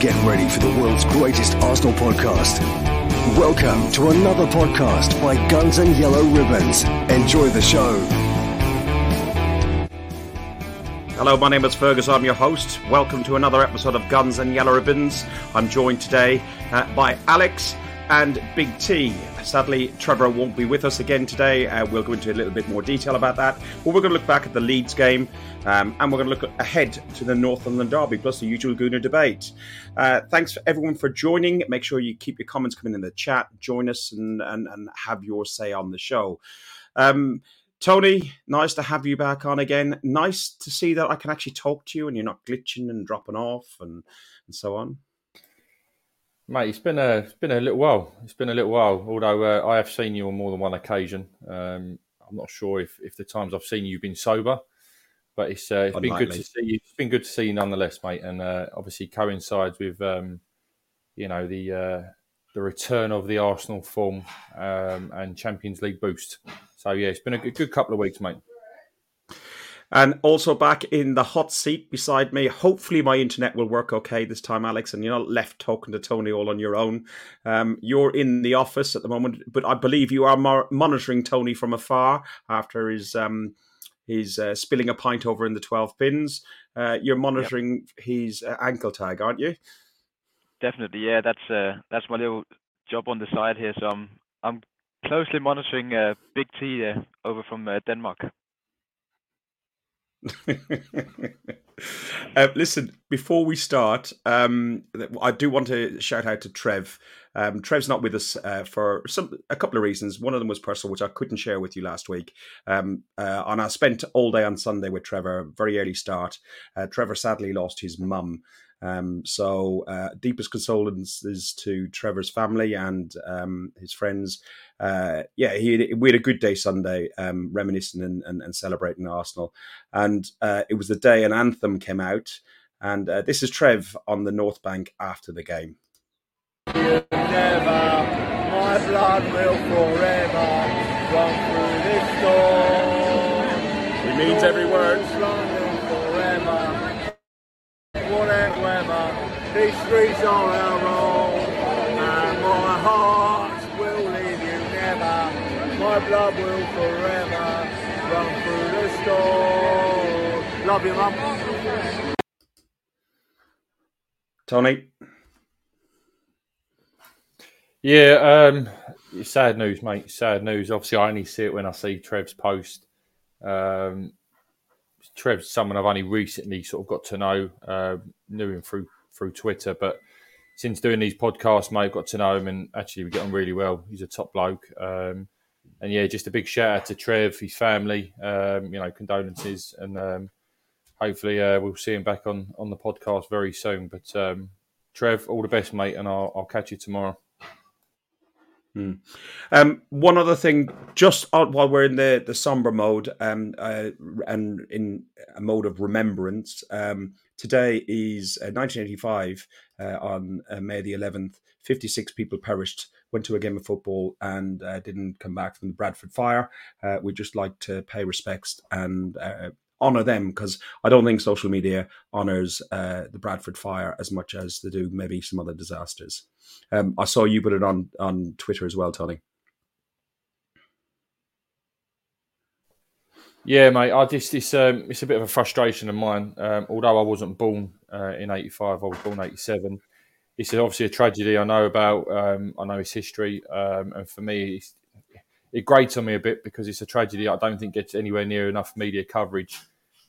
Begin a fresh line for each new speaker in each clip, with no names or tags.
Get ready for the world's greatest Arsenal podcast. Welcome to another podcast by Guns and Yellow Ribbons. Enjoy the show.
Hello, my name is Fergus. I'm your host. Welcome to another episode of Guns and Yellow Ribbons. I'm joined today uh, by Alex and Big T. Sadly, Trevor won't be with us again today. Uh, we'll go into a little bit more detail about that. But we're going to look back at the Leeds game um, and we're going to look ahead to the North London Derby plus the usual Gooner debate. Uh, thanks for everyone for joining. Make sure you keep your comments coming in the chat. Join us and, and, and have your say on the show. Um, Tony, nice to have you back on again. Nice to see that I can actually talk to you and you're not glitching and dropping off and, and so on.
Mate, it's been a it's been a little while. It's been a little while. Although uh, I have seen you on more than one occasion. Um, I'm not sure if, if the times I've seen you you've been sober, but it's uh, it's been good to see you. It's been good to see you nonetheless, mate. And uh, obviously coincides with um, you know the uh, the return of the Arsenal form um, and Champions League boost. So yeah, it's been a good, good couple of weeks, mate.
And also back in the hot seat beside me. Hopefully, my internet will work okay this time, Alex, and you're not left talking to Tony all on your own. Um, you're in the office at the moment, but I believe you are mo- monitoring Tony from afar after his um, his uh, spilling a pint over in the 12 pins. Uh, you're monitoring yep. his uh, ankle tag, aren't you?
Definitely, yeah. That's uh, that's my little job on the side here. So I'm I'm closely monitoring uh, Big T uh, over from Denmark.
uh, listen, before we start, um, I do want to shout out to Trev. Um, Trev's not with us uh, for some a couple of reasons. One of them was personal, which I couldn't share with you last week. Um, uh, and I spent all day on Sunday with Trevor, very early start. Uh, Trevor sadly lost his mum um, so, uh, deepest condolences to Trevor's family and um, his friends. Uh, yeah, he, we had a good day Sunday, um, reminiscing and, and, and, celebrating Arsenal. And uh, it was the day an anthem came out. And uh, this is Trev on the North Bank after the game.
Never, my blood will forever run through this storm.
He means every word.
These streets are our own, and my heart will leave you never. My blood will forever run through the storm. Love you, mum.
Tony.
Yeah, um, sad news, mate. Sad news. Obviously, I only see it when I see Trev's post. Um, Trev's someone I've only recently sort of got to know, uh, knew him through through Twitter. But since doing these podcasts, mate, got to know him, and actually we get on really well. He's a top bloke. Um, and yeah, just a big shout out to Trev, his family. Um, you know, condolences, and um, hopefully uh, we'll see him back on on the podcast very soon. But um, Trev, all the best, mate, and I'll, I'll catch you tomorrow.
Hmm. Um, one other thing, just while we're in the the somber mode, um, uh, and in a mode of remembrance, um, today is uh, 1985 uh, on uh, May the 11th. 56 people perished, went to a game of football, and uh, didn't come back from the Bradford fire. Uh, we'd just like to pay respects and honor them because I don't think social media honors uh, the Bradford fire as much as they do maybe some other disasters. Um, I saw you put it on on Twitter as well, Tony.
Yeah, mate. I just it's um, it's a bit of a frustration of mine. Um, although I wasn't born uh, in '85, I was born '87. It's obviously a tragedy I know about. Um, I know its history, um, and for me, it grates on me a bit because it's a tragedy I don't think gets anywhere near enough media coverage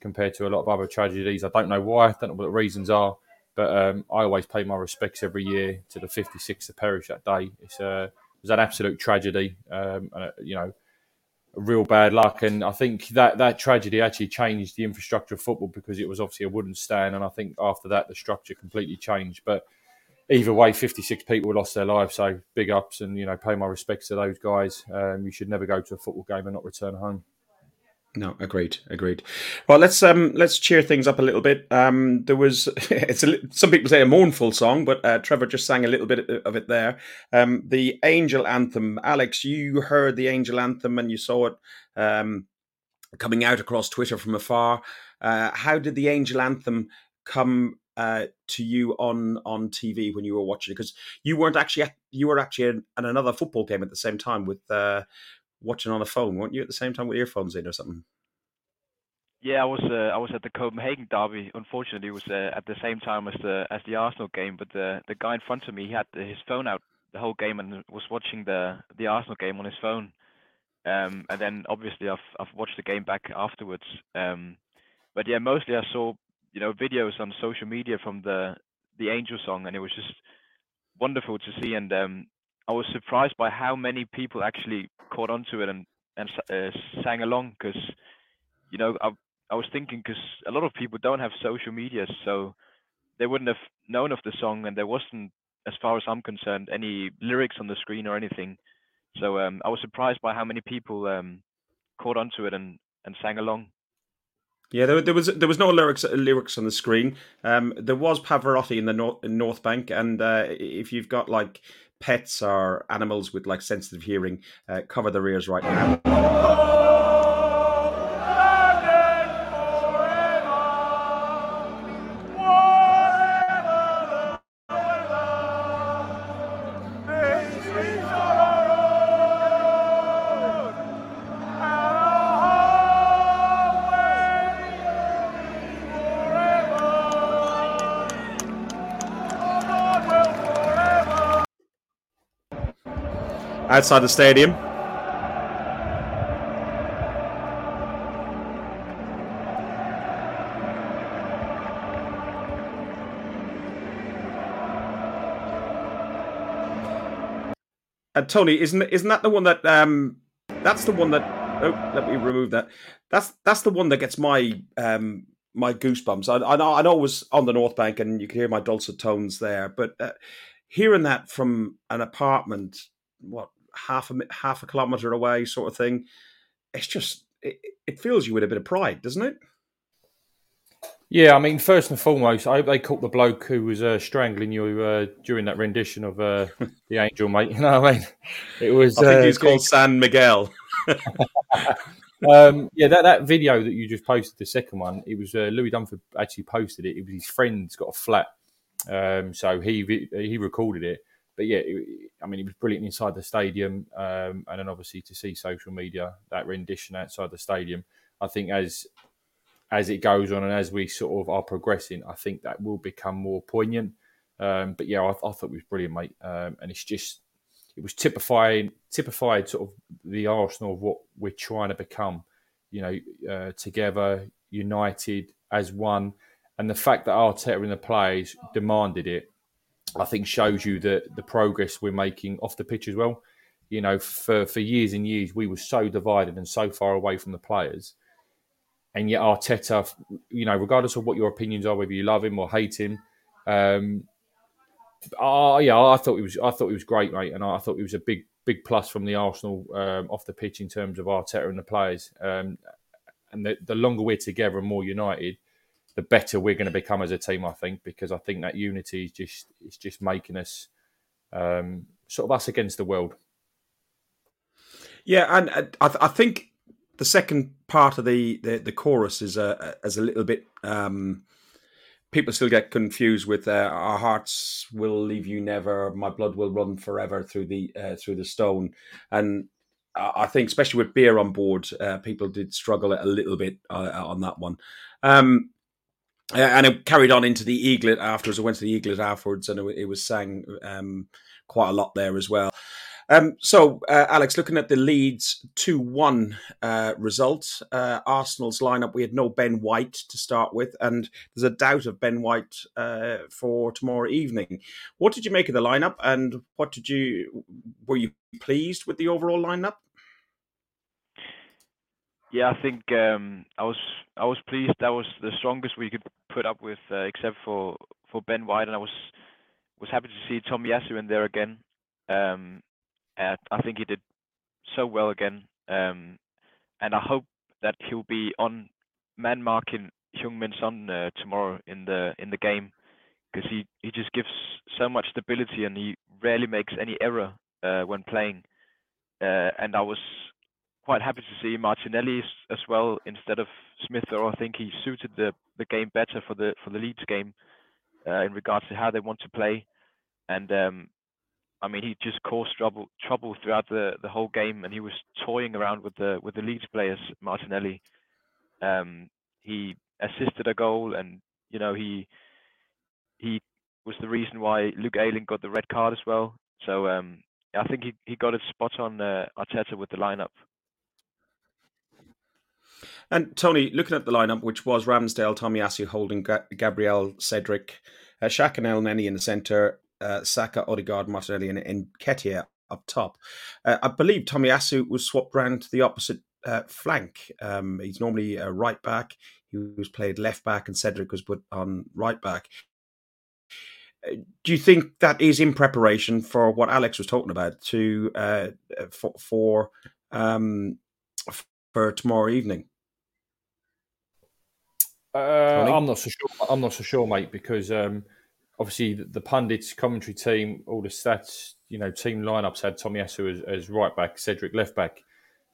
compared to a lot of other tragedies. I don't know why. I don't know what the reasons are. But um, I always pay my respects every year to the 56th to perish that day. It's uh, it was an absolute tragedy, um, and, uh, you know, real bad luck. And I think that that tragedy actually changed the infrastructure of football because it was obviously a wooden stand, and I think after that the structure completely changed. But either way, 56 people lost their lives, so big ups, and you know, pay my respects to those guys. Um, you should never go to a football game and not return home.
No, agreed, agreed. Well, let's um let's cheer things up a little bit. Um, there was it's a, some people say a mournful song, but uh, Trevor just sang a little bit of it there. Um, the Angel Anthem. Alex, you heard the Angel Anthem and you saw it um coming out across Twitter from afar. Uh, how did the Angel Anthem come uh, to you on on TV when you were watching it? Because you weren't actually at, you were actually at another football game at the same time with uh, watching on a phone, weren't you? At the same time with earphones in or something?
Yeah, I was uh, I was at the Copenhagen derby. Unfortunately, it was uh, at the same time as the as the Arsenal game. But the the guy in front of me, he had his phone out the whole game and was watching the the Arsenal game on his phone. Um, and then obviously I've I've watched the game back afterwards. Um, but yeah, mostly I saw you know videos on social media from the the Angel song, and it was just wonderful to see. And um, I was surprised by how many people actually caught onto it and and uh, sang along because you know I I was thinking because a lot of people don't have social media, so they wouldn't have known of the song, and there wasn't, as far as I'm concerned, any lyrics on the screen or anything. So um, I was surprised by how many people um, caught onto it and, and sang along.
Yeah, there, there was there was no lyrics lyrics on the screen. Um, there was Pavarotti in the North, in North Bank, and uh, if you've got like pets or animals with like sensitive hearing, uh, cover their ears right now. Outside the stadium. And Tony, isn't isn't that the one that um that's the one that oh let me remove that. That's that's the one that gets my um my goosebumps. I, I know I know it was on the North Bank and you can hear my dulcet tones there, but uh, hearing that from an apartment, what half a half a kilometer away, sort of thing. It's just it, it fills you with a bit of pride, doesn't it?
Yeah, I mean, first and foremost, I hope they caught the bloke who was uh, strangling you uh, during that rendition of uh, the Angel, mate. You know what I mean? It was.
I think he's uh, called San Miguel.
um, yeah, that, that video that you just posted, the second one, it was uh, Louis Dunford actually posted it. It was his friend's got a flat, um, so he he recorded it but yeah, it, I mean, it was brilliant inside the stadium, um, and then obviously to see social media that rendition outside the stadium. I think as as it goes on and as we sort of are progressing, I think that will become more poignant. Um, but yeah, I, I, thought it was brilliant, mate, um, and it's just it was typifying typified sort of the Arsenal of what we're trying to become. You know, uh, together, united as one, and the fact that Arteta and the players demanded it I think shows you the the progress we're making off the pitch as well. You know, for for years and years we were so divided and so far away from the players, and yet Arteta, you know, regardless of what your opinions are, whether you love him or hate him, um, uh, yeah, I thought it was I thought it was great, mate, and I thought it was a big big plus from the Arsenal um, off the pitch in terms of Arteta and the players. Um, and the, the longer we're together and more united, the better we're going to become as a team. I think because I think that unity is just is just making us um, sort of us against the world.
Yeah, and I, I think the second part of the the, the chorus is a is a little bit. Um, people still get confused with uh, "Our hearts will leave you never," "My blood will run forever" through the uh, through the stone, and I think especially with beer on board, uh, people did struggle a little bit uh, on that one. Um, and it carried on into the Eaglet afterwards. I went to the Eaglet afterwards, and it, it was sang um, quite a lot there as well. Um, so, uh, Alex, looking at the Leeds 2 1 uh, result, uh, Arsenal's lineup, we had no Ben White to start with, and there's a doubt of Ben White uh, for tomorrow evening. What did you make of the lineup, and what did you were you pleased with the overall lineup?
Yeah, I think um, I was pleased. That was the strongest we could put up with, uh, except for Ben White, and I was happy to see Tomiyasu in there again. Um, I think he did so well again, um, and I hope that he'll be on man marking Heung-min Son uh, tomorrow in the game because he just gives so much stability and he rarely makes any error uh, when playing. And I was quite happy to see Martinelli as well instead of Smith. Or I think he suited the the game better for the for the Leeds game. uh, in regards to how they want to play. And um, I mean, he just caused trouble trouble throughout the, the whole game, and he was toying around with the with the Leeds players. Martinelli, um, he assisted a goal, and you know he he was the reason why Luke Ayling got the red card as well. So um, I think he, he got it spot on uh, Arteta with the lineup.
And Tony, looking at the lineup, which was Ramsdale, Tomiyasu, Holding, Gabriel, Cedric, uh, Shaq and Elneny in the centre, uh, Saka, Odegaard, Martinelli, and, and Nketiah up top. Uh, I believe Tomiyasu was swapped round to the opposite uh, flank. Um, he's normally a right back. He was played left back, and Cedric was put on right back. Uh, do you think that is in preparation for what Alex was talking about to uh, for for, um, for tomorrow evening?
Uh, I'm not so sure. I'm not so sure, mate, because um, obviously the, the, pundits, commentary team, all the stats, you know, team lineups had Tomiyasu as, as right back, Cedric left back,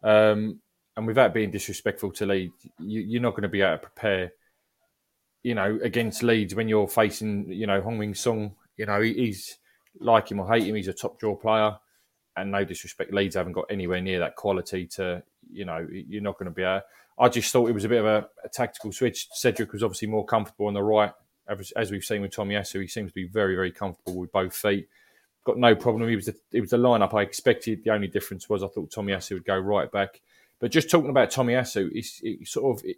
um, and without being disrespectful to Leeds, you, are not going to be able to prepare, you know, against Leeds when you're facing, you know, Heung-min Son. You know, he, he's like him or hate him, he's a top draw player, and no disrespect, Leeds haven't got anywhere near that quality to, you know, you're not going to be able. I just thought it was a bit of a, a tactical switch. Cedric was obviously more comfortable on the right, as we've seen with Tomiyasu. He seems to be very, very comfortable with both feet. Got no problem. He was the, it was the lineup I expected. The only difference was I thought Tomiyasu would go right back. But just talking about Tomiyasu, it's it sort of. It,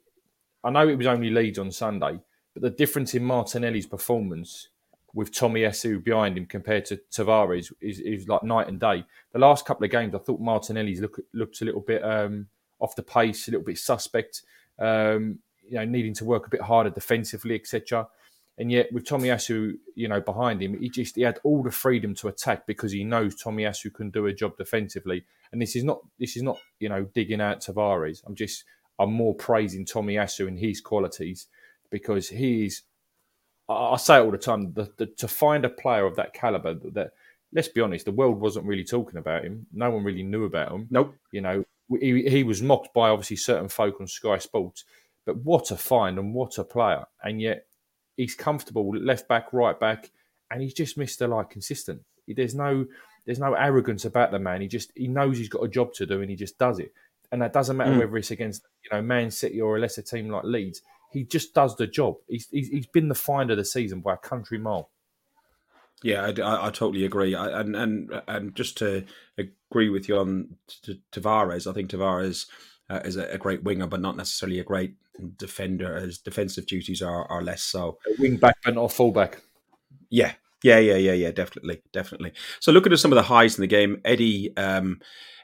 I know it was only Leeds on Sunday, but the difference in Martinelli's performance with Tommy Tomiyasu behind him compared to Tavares is, is like night and day. The last couple of games, I thought Martinelli's look, looked a little bit. Um, off the pace, a little bit suspect, um, you know, needing to work a bit harder defensively, etc. And yet with Tomiyasu, you know, behind him, he just he had all the freedom to attack because he knows Tomiyasu can do a job defensively. And this is not this is not you know digging out Tavares. I'm just I'm more praising Tomiyasu and his qualities because he's I say it all the time. The, the, to find a player of that caliber, that let's be honest, the world wasn't really talking about him. No one really knew about him.
Nope.
You know, he, he was mocked by obviously certain folk on Sky Sports, but what a find and what a player! And yet he's comfortable left back, right back, and he's just Mister like consistent. There's no there's no arrogance about the man. He just he knows he's got a job to do and he just does it. And that doesn't matter mm. whether it's against you know Man City or a lesser team like Leeds. He just does the job. He's he's, he's been the find of the season by a country mile.
Yeah, I, I, I totally agree. I, and and and just to agree with you on t- Tavares, I think Tavares uh, is a, a, great winger, but not necessarily a great defender. As defensive duties are are less so.
A wing back, but not a fullback.
Yeah, yeah, yeah, yeah, yeah. Definitely, definitely. So looking at some of the highs in the game, Eddie. Um,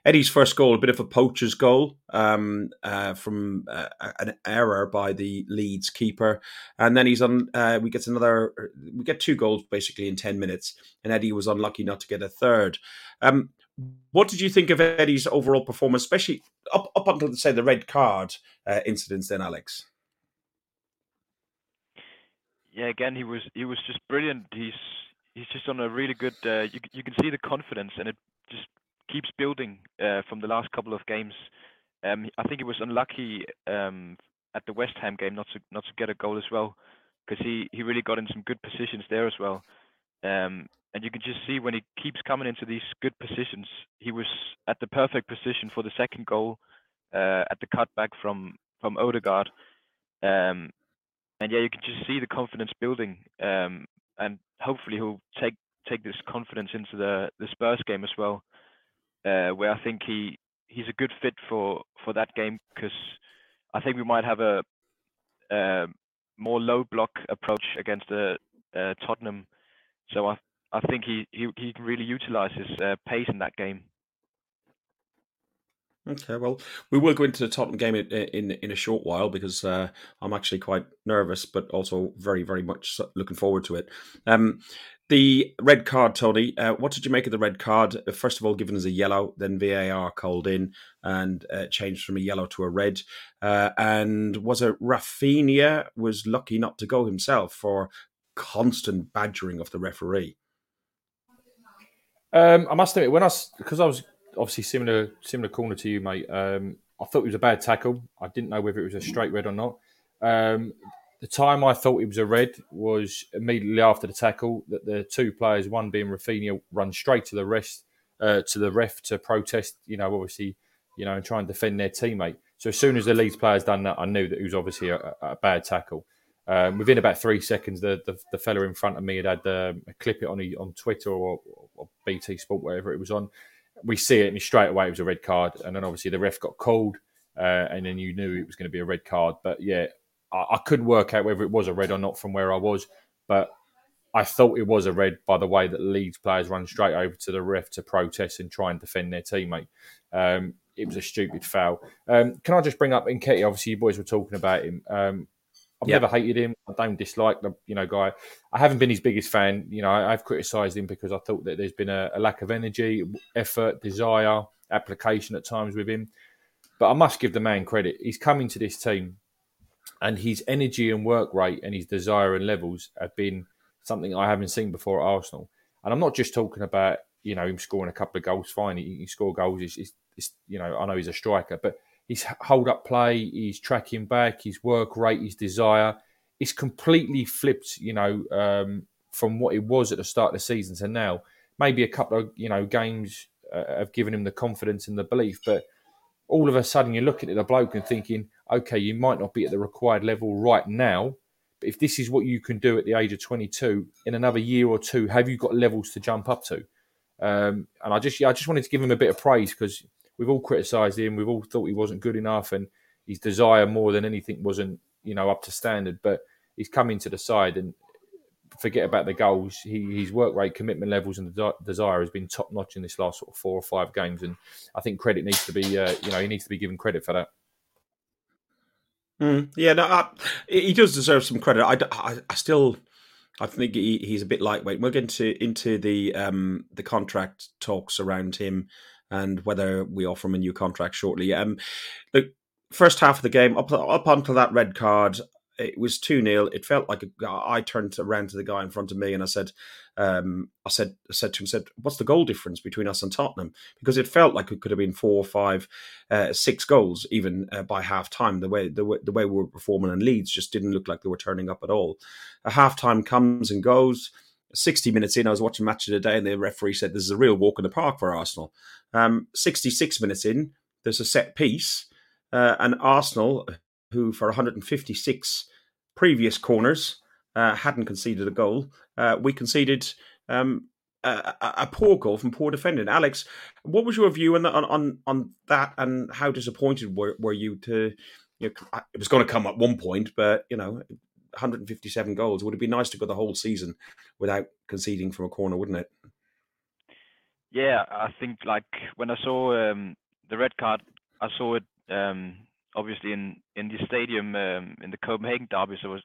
Eddie's first goal, a bit of a poacher's goal um, uh, from uh, an error by the Leeds keeper, and then he's on. Uh, we get another. We get two goals basically in ten minutes, and Eddie was unlucky not to get a third. Um, what did you think of Eddie's overall performance, especially up up until say the red card uh, incidents? Then, Alex.
Yeah, again, he was he was just brilliant. He's he's just on a really good. Uh, you you can see the confidence, and it just keeps building uh, from the last couple of games. Um, I think he was unlucky um, at the West Ham game not to not to get a goal as well, because he he really got in some good positions there as well. Um, and you can just see when he keeps coming into these good positions, he was at the perfect position for the second goal uh, at the cutback from from Odegaard. Um, and yeah, you can just see the confidence building, um, and hopefully he'll take take this confidence into the the Spurs game as well uh, where I think he he's a good fit for for that game because I think we might have a, a more low block approach against uh, uh, Tottenham. So I I think he he, he can really utilize his uh, pace in that game.
Okay, well, we will go into the Tottenham game in in, in a short while because uh, I'm actually quite nervous, but also very very much looking forward to it. Um, the red card, Tony. Uh, what did you make of the red card? Uh, first of all, given as a yellow, then VAR called in and uh, changed from a yellow to a red. Uh, and was it Raphinha was lucky not to go himself for constant badgering of the referee?
Um, I must admit, when I because I was obviously similar similar corner to you, mate. Um, I thought it was a bad tackle. I didn't know whether it was a straight red or not. Um, the time I thought it was a red was immediately after the tackle that the two players, one being Raphinha, run straight to the rest uh, to the ref to protest. You know, obviously, you know, and try and defend their teammate. So as soon as the Leeds players done that, I knew that it was obviously a, a bad tackle. Um, within about three seconds, the, the, the fella in front of me had had um, a clip it on on Twitter or, or, BT Sport, wherever it was on. We see it, and straight away it was a red card. And then obviously the ref got called, uh, and then you knew it was going to be a red card. But yeah, I, I couldn't work out whether it was a red or not from where I was. But I thought it was a red by the way that Leeds players run straight over to the ref to protest and try and defend their teammate. Um, it was a stupid foul. Um, can I just bring up Nketiah? Obviously, you boys were talking about him. Um, I've yep. never hated him. I don't dislike the you know guy. I haven't been his biggest fan. You know, I, have criticised him because I thought that there's been a, a, lack of energy, effort, desire, application at times with him. But I must give the man credit. He's coming to this team, and his energy and work rate and his desire and levels have been something I haven't seen before at Arsenal. And I'm not just talking about you know him scoring a couple of goals. Fine, he, he score goals. It's, it's, it's, you know I know he's a striker, but his hold up play, his tracking back, his work rate, his desire. It's completely flipped, you know, um, from what it was at the start of the season to now. Maybe a couple of, you know, games uh, have given him the confidence and the belief, but all of a sudden you're looking at the bloke and thinking, okay, you might not be at the required level right now, but if this is what you can do at the age of 22, in another year or two, have you got levels to jump up to? Um, and I just, yeah, I just wanted to give him a bit of praise because we've all criticised him. We've all thought he wasn't good enough, and his desire more than anything wasn't you know up to standard. But he's come into the side, and forget about the goals. He, his work rate, commitment levels, and the desire has been top notch in this last sort of four or five games. And I think credit needs to be uh, you know he needs to be given credit for that.
Mm, yeah, no, I, he does deserve some credit. I, I, I still. I think he, he's a bit lightweight. We'll get into into the um, the contract talks around him and whether we offer him a new contract shortly. Um, the first half of the game, up up until that red card, it was 2 0. It felt like a, I turned around to the guy in front of me and I said, um, I said, I said to him, said, what's the goal difference between us and Tottenham? Because it felt like it could have been four, five, uh, six goals even uh, by half time. The way, the way the way we were performing in Leeds just didn't look like they were turning up at all. A half time comes and goes. 60 minutes in, I was watching Match of the Day, and the referee said this is a real walk in the park for Arsenal. Um, 66 minutes in, there's a set piece, uh, and Arsenal, who for 156 previous corners uh, hadn't conceded a goal, uh, we conceded um, a, a, poor goal from poor defending. Alex, what was your view on, the, on, on that, and how disappointed were, were you to? You know, it was going to come at one point, but you know, 157 goals. Would it be nice to go the whole season without conceding from a corner, wouldn't it?
Yeah, I think like when I saw um, the red card, I saw it um, obviously in in the stadium um, in the Copenhagen derby. So was,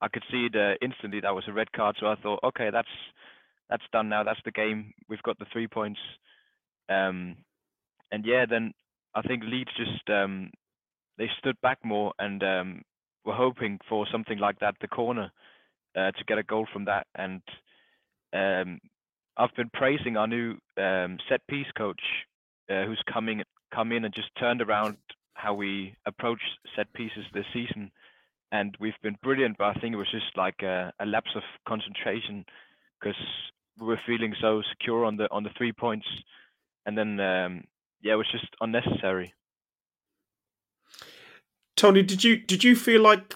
I could see it uh, instantly that was a red card. So I thought, okay, that's that's done now. That's the game. We've got the three points. Um, and yeah, then I think Leeds just um, they stood back more and um, were hoping for something like that, the corner, uh, to get a goal from that. And um, I've been praising our new um, set piece coach, uh, who's coming come in and just turned around how we approach set pieces this season. And we've been brilliant, but I think it was just like a, a lapse of concentration because we were feeling so secure on the on the three points, and then um, yeah, it was just unnecessary.
Tony, did you did you feel like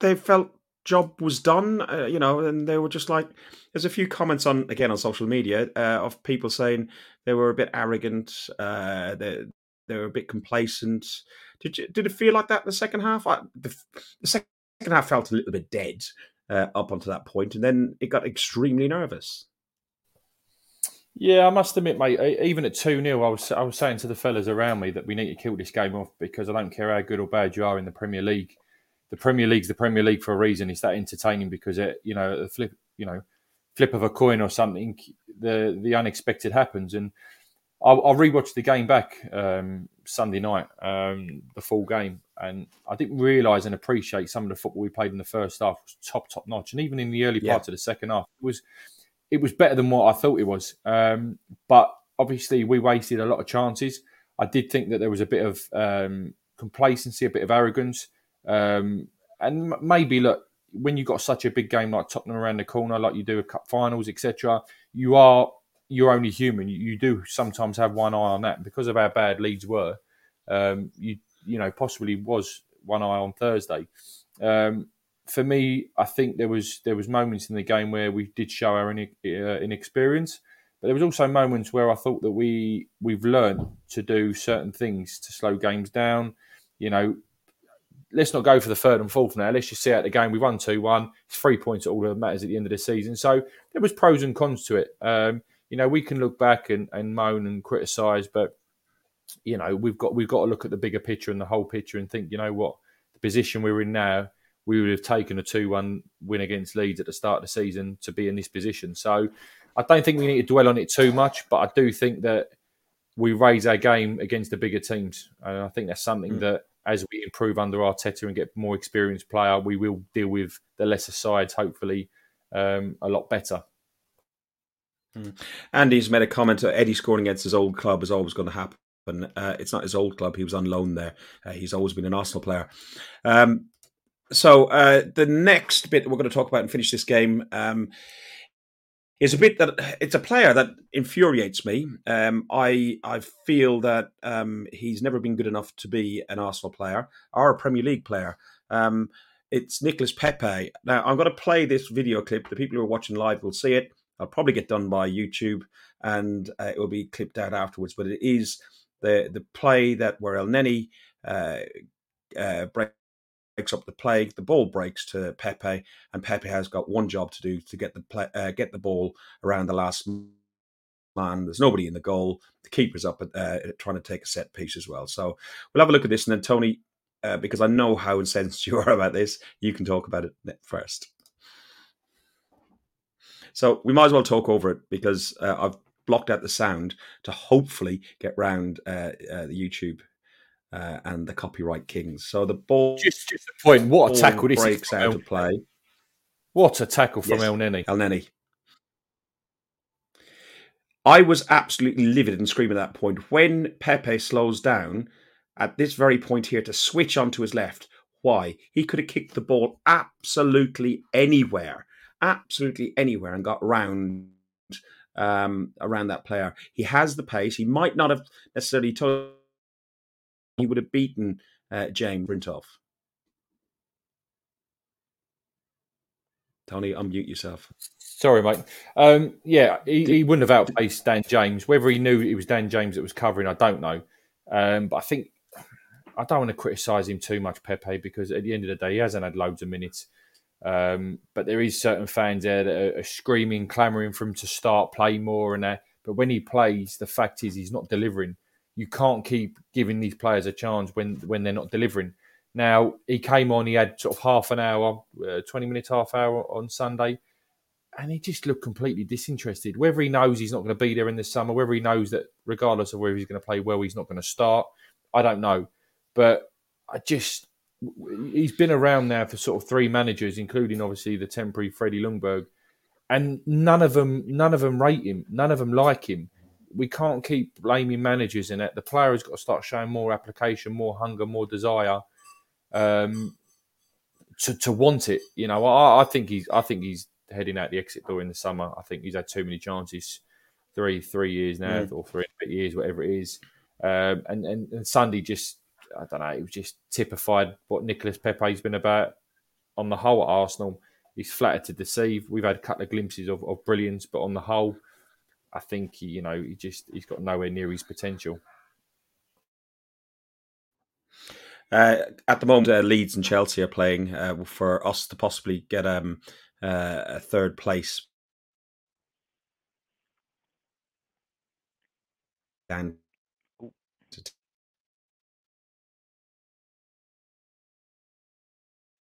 they felt job was done? Uh, you know, and they were just like, there's a few comments on again on social media uh, of people saying they were a bit arrogant, uh, they they were a bit complacent. Did you did it feel like that in the second half? I, the, the, second half felt a little bit dead uh, up until that point, and then it got extremely nervous.
Yeah, I must admit, mate. Even at two 0 I was I was saying to the fellas around me that we need to kill this game off because I don't care how good or bad you are in the Premier League. The Premier League's the Premier League for a reason. It's that entertaining because it, you know, the flip, you know, flip of a coin or something, the the unexpected happens. And I, I rewatched the game back um, Sunday night, um, the full game, and I didn't realise and appreciate some of the football we played in the first half was top top notch, and even in the early yeah. parts of the second half, it was it was better than what I thought it was. Um, but obviously, we wasted a lot of chances. I did think that there was a bit of um, complacency, a bit of arrogance, um, and maybe look, when you've got such a big game like Tottenham around the corner, like you do a cup finals, etc., you are you're only human. You, you, do sometimes have one eye on that because of how bad Leeds were. Um, you you know possibly was one eye on Thursday. Um, for me, I think there was there was moments in the game where we did show our in, uh, inexperience, but there was also moments where I thought that we we've learned to do certain things to slow games down. You know, let's not go for the third and fourth now. Let's just see out the game. We won two one. It's three points at all that matters at the end of the season. So there was pros and cons to it. Um, you know, we can look back and, and moan and criticise, but you know, we've got we've got to look at the bigger picture and the whole picture and think, you know what, the position we're in now, we would have taken a two one win against Leeds at the start of the season to be in this position. So I don't think we need to dwell on it too much, but I do think that we raise our game against the bigger teams. And I think that's something mm. that as we improve under Arteta and get more experienced player, we will deal with the lesser sides hopefully um, a lot better.
Mm. Andy's made a comment that Eddie scoring against his old club is always going to happen. Uh, it's not his old club; he was on loan there. Uh, he's always been an Arsenal player. Um, so uh, the next bit we're going to talk about and finish this game um, is a bit that it's a player that infuriates me. Um, I I feel that um, he's never been good enough to be an Arsenal player or a Premier League player. Um, it's Nicolas Pepe. Now I'm going to play this video clip. The people who are watching live will see it. I'll probably get done by YouTube, and uh, it will be clipped out afterwards. But it is the the play that where Elneny uh, uh, breaks up the play, the ball breaks to Pepe, and Pepe has got one job to do to get the play, uh, get the ball around the last man. There's nobody in the goal. The keeper's up uh, trying to take a set piece as well. So we'll have a look at this, and then Tony, uh, because I know how incensed you are about this, you can talk about it first. So we might as well talk over it because uh, I've blocked out the sound to hopefully get round uh, uh, the YouTube uh, and the copyright kings. So the ball
just just a point. What a tackle! This
breaks out of play.
What a tackle from
yes,
Elneny.
El Neni. I was absolutely livid and screaming at that point when Pepe slows down at this very point here to switch onto his left. Why? He could have kicked the ball absolutely anywhere, absolutely anywhere, and got round um, around that player. He has the pace. He might not have necessarily told he would have beaten uh, James Brintoff. Tony, unmute yourself.
Sorry, mate. Um, yeah, he, he, wouldn't have outpaced Dan James. Whether he knew it was Dan James that was covering, I don't know. Um, but I think I don't want to criticise him too much, Pepe, because at the end of the day, he hasn't had loads of minutes. Um, but there is certain fans there that are, are screaming, clamouring for him to start, play more, and that. But when he plays, the fact is he's not delivering. You can't keep giving these players a chance when when they're not delivering. Now he came on, he had sort of half an hour, uh, twenty minutes, half hour on Sunday, and he just looked completely disinterested. Whether he knows he's not going to be there in the summer, whether he knows that regardless of whether he's going to play well, he's not going to start, I don't know. But I just he's been around now for sort of three managers, including obviously the temporary Freddie Ljungberg, and none of them none of them rate him, none of them like him. We can't keep blaming managers in it. The player has got to start showing more application, more hunger, more desire um, to to want it. You know, I, I think he's I think he's heading out the exit door in the summer. I think he's had too many chances, three three years now, or three years, whatever it is. Um, and, and and Sunday just I don't know, it was just typified what Nicolas Pepe's been about on the whole at Arsenal. He's flattered to deceive. We've had a couple of glimpses of, of brilliance, but on the whole, I think he, you know he just he's got nowhere near his potential.
Uh, at the moment, uh, Leeds and Chelsea are playing uh, for us to possibly get um, uh, a third place. And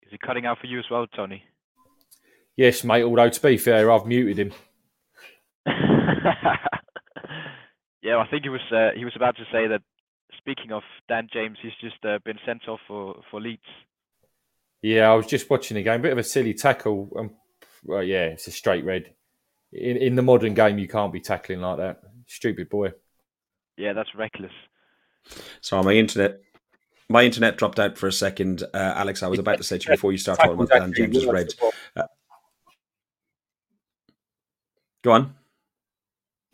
Is he cutting out for you as well, Tony?
Yes, mate. Although to be fair, I've muted him.
yeah, I think he was uh, he was about to say that. Speaking of Dan James, he's just uh, been sent off for for Leeds.
Yeah, I was just watching the game. Bit of a silly tackle. Um, well, yeah, it's a straight red. In, in the modern game, you can't be tackling like that. Stupid boy.
Yeah, that's reckless.
So my internet My internet dropped out for a second, uh, Alex. I was about to say to you before you start talking about Dan James's red. Uh, go on.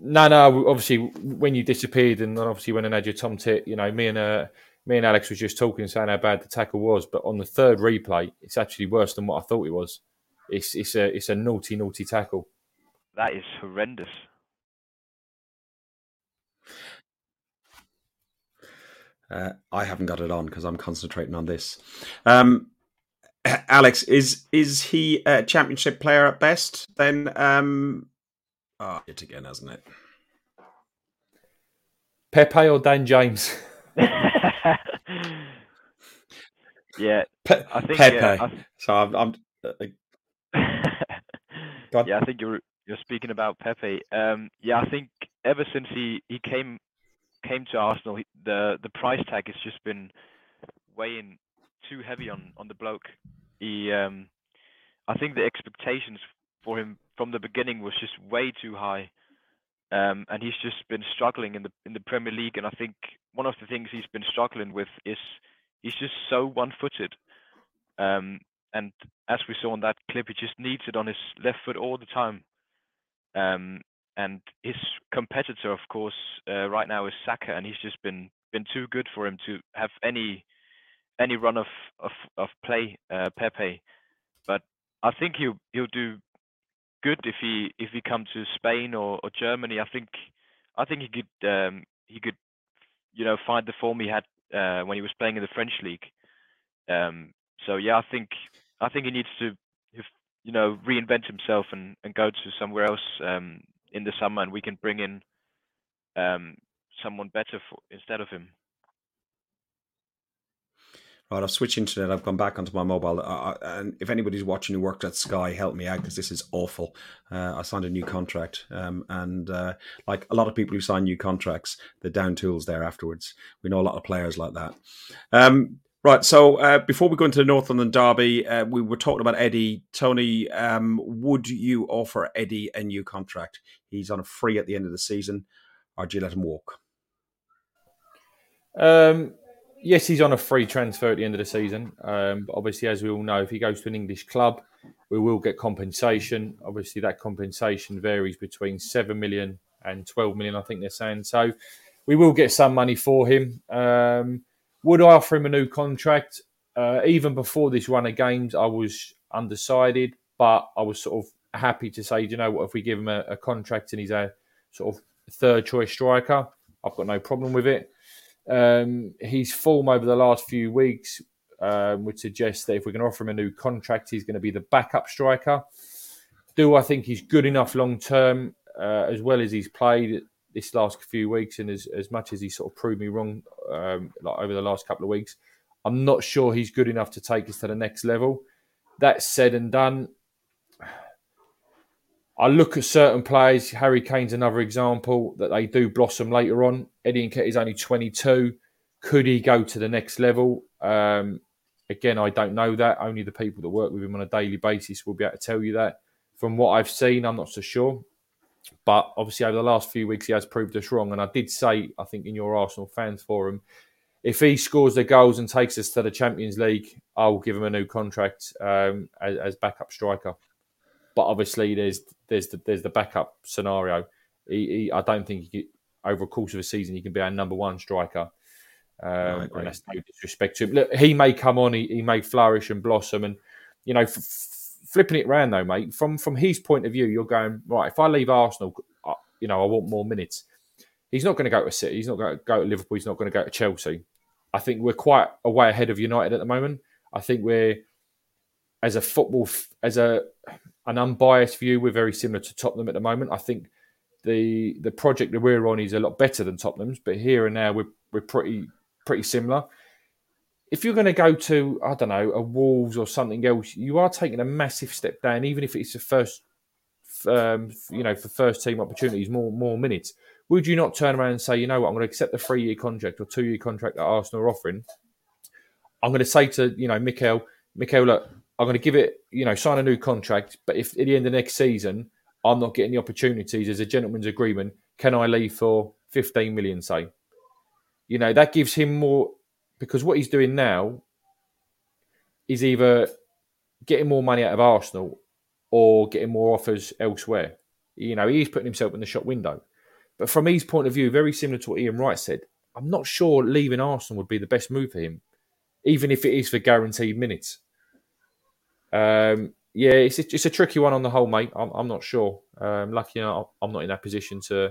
No, no. Obviously, when you disappeared, and obviously when I had your tom tit, you know, me and uh, me and Alex was just talking, saying how bad the tackle was. But on the third replay, it's actually worse than what I thought it was. It's it's a it's a naughty naughty tackle.
That is horrendous.
Uh, I haven't got it on because I'm concentrating on this. Um, Alex, is is he a championship player at best? Then, um, oh, it again, hasn't it?
Pepe or Dan James?
yeah,
Pe-
I think
Pepe.
uh, I th-
so I'm. I'm uh,
yeah, I think you're you're speaking about Pepe. Um, yeah, I think ever since he, he came came to Arsenal, he, the the price tag has just been weighing too heavy on on the bloke. He, um, I think the expectations for him from the beginning was just way too high, um, and he's just been struggling in the in the Premier League. And I think one of the things he's been struggling with is he's just so one-footed. Um, and as we saw in that clip, he just needs it on his left foot all the time. Um, and his competitor, of course, uh, right now is Saka, and he's just been been too good for him to have any any run of of, of play, uh, Pepe. But I think he'll he'll do good if he if he comes to Spain or, or Germany. I think I think he could um, he could you know find the form he had uh, when he was playing in the French league. Um, so yeah, I think I think he needs to you know reinvent himself and, and go to somewhere else um, in the summer, and we can bring in um, someone better for, instead of him.
Right, I've switched internet. I've gone back onto my mobile. Uh, and if anybody's watching who worked at Sky, help me out because this is awful. Uh, I signed a new contract, um, and uh, like a lot of people who sign new contracts, they're down tools there afterwards. We know a lot of players like that. Um, right, so uh, before we go into the North London derby, uh, we were talking about Eddie. Tony, um, would you offer Eddie a new contract? He's on a free at the end of the season, or do you let him walk?
Um, yes, he's on a free transfer at the end of the season. Um, but obviously, as we all know, if he goes to an English club, we will get compensation. Obviously, that compensation varies between seven million and twelve million. I think they're saying so. We will get some money for him. Um, would I offer him a new contract? Uh, even before this run of games, I was undecided, but I was sort of happy to say, you know what, if we give him a, a contract and he's a sort of third choice striker, I've got no problem with it. Um, his form over the last few weeks um, would suggest that if we're going to offer him a new contract, he's going to be the backup striker. Do I think he's good enough long term, uh, as well as he's played this last few weeks, and as, as much as he sort of proved me wrong um, like over the last couple of weeks, I'm not sure he's good enough to take us to the next level. That said and done, I look at certain players. Harry Kane's another example that they do blossom later on. Eddie is only 22. Could he go to the next level? Um, again, I don't know that. Only the people that work with him on a daily basis will be able to tell you that. From what I've seen, I'm not so sure. But obviously, over the last few weeks, he has proved us wrong. And I did say, I think, in your Arsenal fans forum, if he scores the goals and takes us to the Champions League, I will give him a new contract um, as, as backup striker. But obviously, there's there's the, there's the backup scenario. He, he, I don't think he could, over a course of a season he can be our number one striker. Um, and that's no disrespect to him. Look, he may come on, he, he may flourish and blossom, and you know, f- f- flipping it around though, mate. From from his point of view, you're going right. If I leave Arsenal, I, you know, I want more minutes. He's not going to go to City. He's not going to go to Liverpool. He's not going to go to Chelsea. I think we're quite a way ahead of United at the moment. I think we're as a football as a an unbiased view, we're very similar to Tottenham at the moment. I think the the project that we're on is a lot better than Tottenham's, but here and now we're we're pretty pretty similar. If you're going to go to I don't know a Wolves or something else, you are taking a massive step down, even if it's the first, um, you know, for first team opportunities, more more minutes. Would you not turn around and say, you know what, I'm going to accept the three year contract or two year contract that Arsenal are offering? I'm going to say to you know Mikel, Mikel, look, I'm going to give it, you know, sign a new contract. But if at the end of next season I'm not getting the opportunities as a gentleman's agreement, can I leave for 15 million? Say, you know, that gives him more because what he's doing now is either getting more money out of Arsenal or getting more offers elsewhere. You know, he's putting himself in the shop window. But from his point of view, very similar to what Ian Wright said, I'm not sure leaving Arsenal would be the best move for him, even if it is for guaranteed minutes. Um, yeah, it's a, it's a tricky one on the whole, mate. I'm, I'm not sure. Um, lucky, you know, I'm not in that position to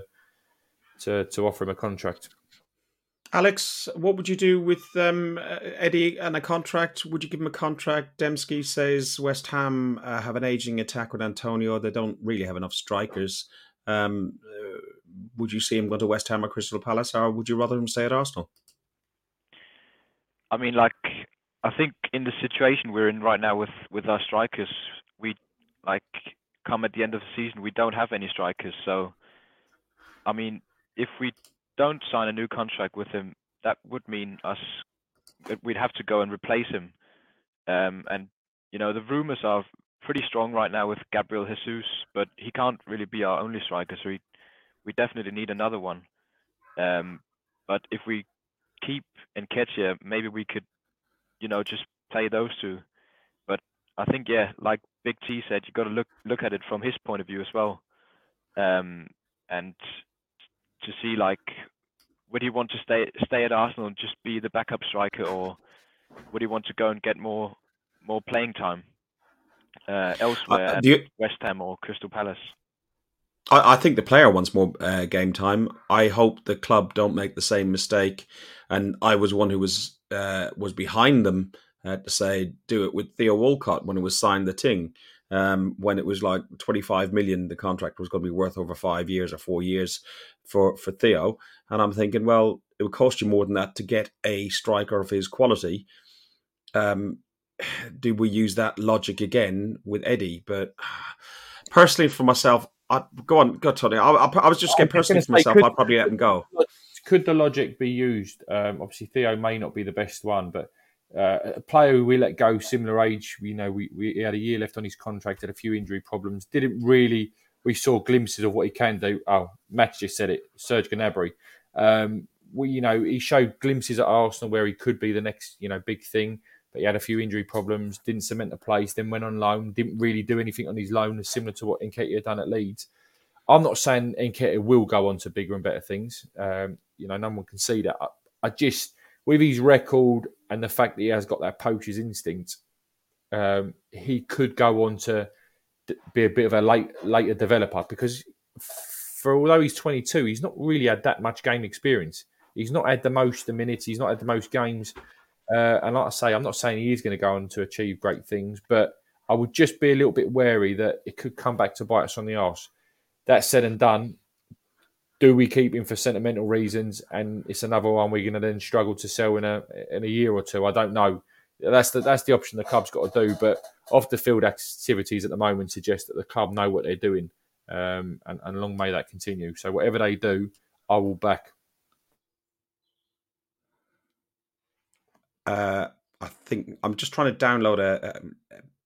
to to offer him a contract.
Alex, what would you do with um, Eddie and a contract? Would you give him a contract? Dembski says West Ham uh, have an aging attack with Antonio. They don't really have enough strikers. Um, uh, would you see him go to West Ham or Crystal Palace, or would you rather him stay at Arsenal?
I mean, like I think in the situation we're in right now with with our strikers, we like come at the end of the season, we don't have any strikers. So, I mean, if we don't sign a new contract with him, that would mean us we'd have to go and replace him. Um, and you know, the rumors are pretty strong right now with Gabriel Jesus, but he can't really be our only striker. So we we definitely need another one. Um, but if we keep Nketiah, maybe we could you know, just play those two. But I think, yeah, like Big T said, you got to look look at it from his point of view as well, um, and to see like, would he want to stay stay at Arsenal and just be the backup striker, or would he want to go and get more more playing time uh, elsewhere uh, at you, West Ham or Crystal Palace?
I, I think the player wants more uh, game time. I hope the club don't make the same mistake. And I was one who was uh, was behind them uh, to say do it with Theo Walcott when it was signed the Ting. Um, when it was like 25 million, the contract was going to be worth over five years or four years for, for Theo. And I'm thinking, well, it would cost you more than that to get a striker of his quality. Um, do we use that logic again with Eddie? But personally, for myself, I, go on, go Tony. I, I, I was just getting personally for myself. I'd probably let him go
could the logic be used? Um, obviously, Theo may not be the best one, but uh, a player we let go, similar age, you know, we, we had a year left on his contract, had a few injury problems, didn't really. We saw glimpses of what he can do. Oh, Matt just said it, Serge Gnabry. Um, we, you know, he showed glimpses at Arsenal where he could be the next, you know, big thing. But he had a few injury problems, didn't cement a place, then went on loan, didn't really do anything on his loan, similar to what Nketiah had done at Leeds. I'm not saying Nketiah will go on to bigger and better things. Um, you know, no one can see that. I, I, just, with his record and the fact that he has got that poacher's instinct, um, he could go on to be a bit of a late later developer because for although he's 22, he's not really had that much game experience. He's not had the most the minutes. He's not had the most games. Uh, and like I say, I'm not saying he is going to go on to achieve great things, but I would just be a little bit wary that it could come back to bite us on the arse. That said and done, do we keep him for sentimental reasons? And it's another one we're going to then struggle to sell in a in a year or two. I don't know. That's the that's the option the club's got to do. But off the field activities at the moment suggest that the club know what they're doing, um, and, and long may that continue. So whatever they do, I will back.
Uh, I think I'm just trying to download a. a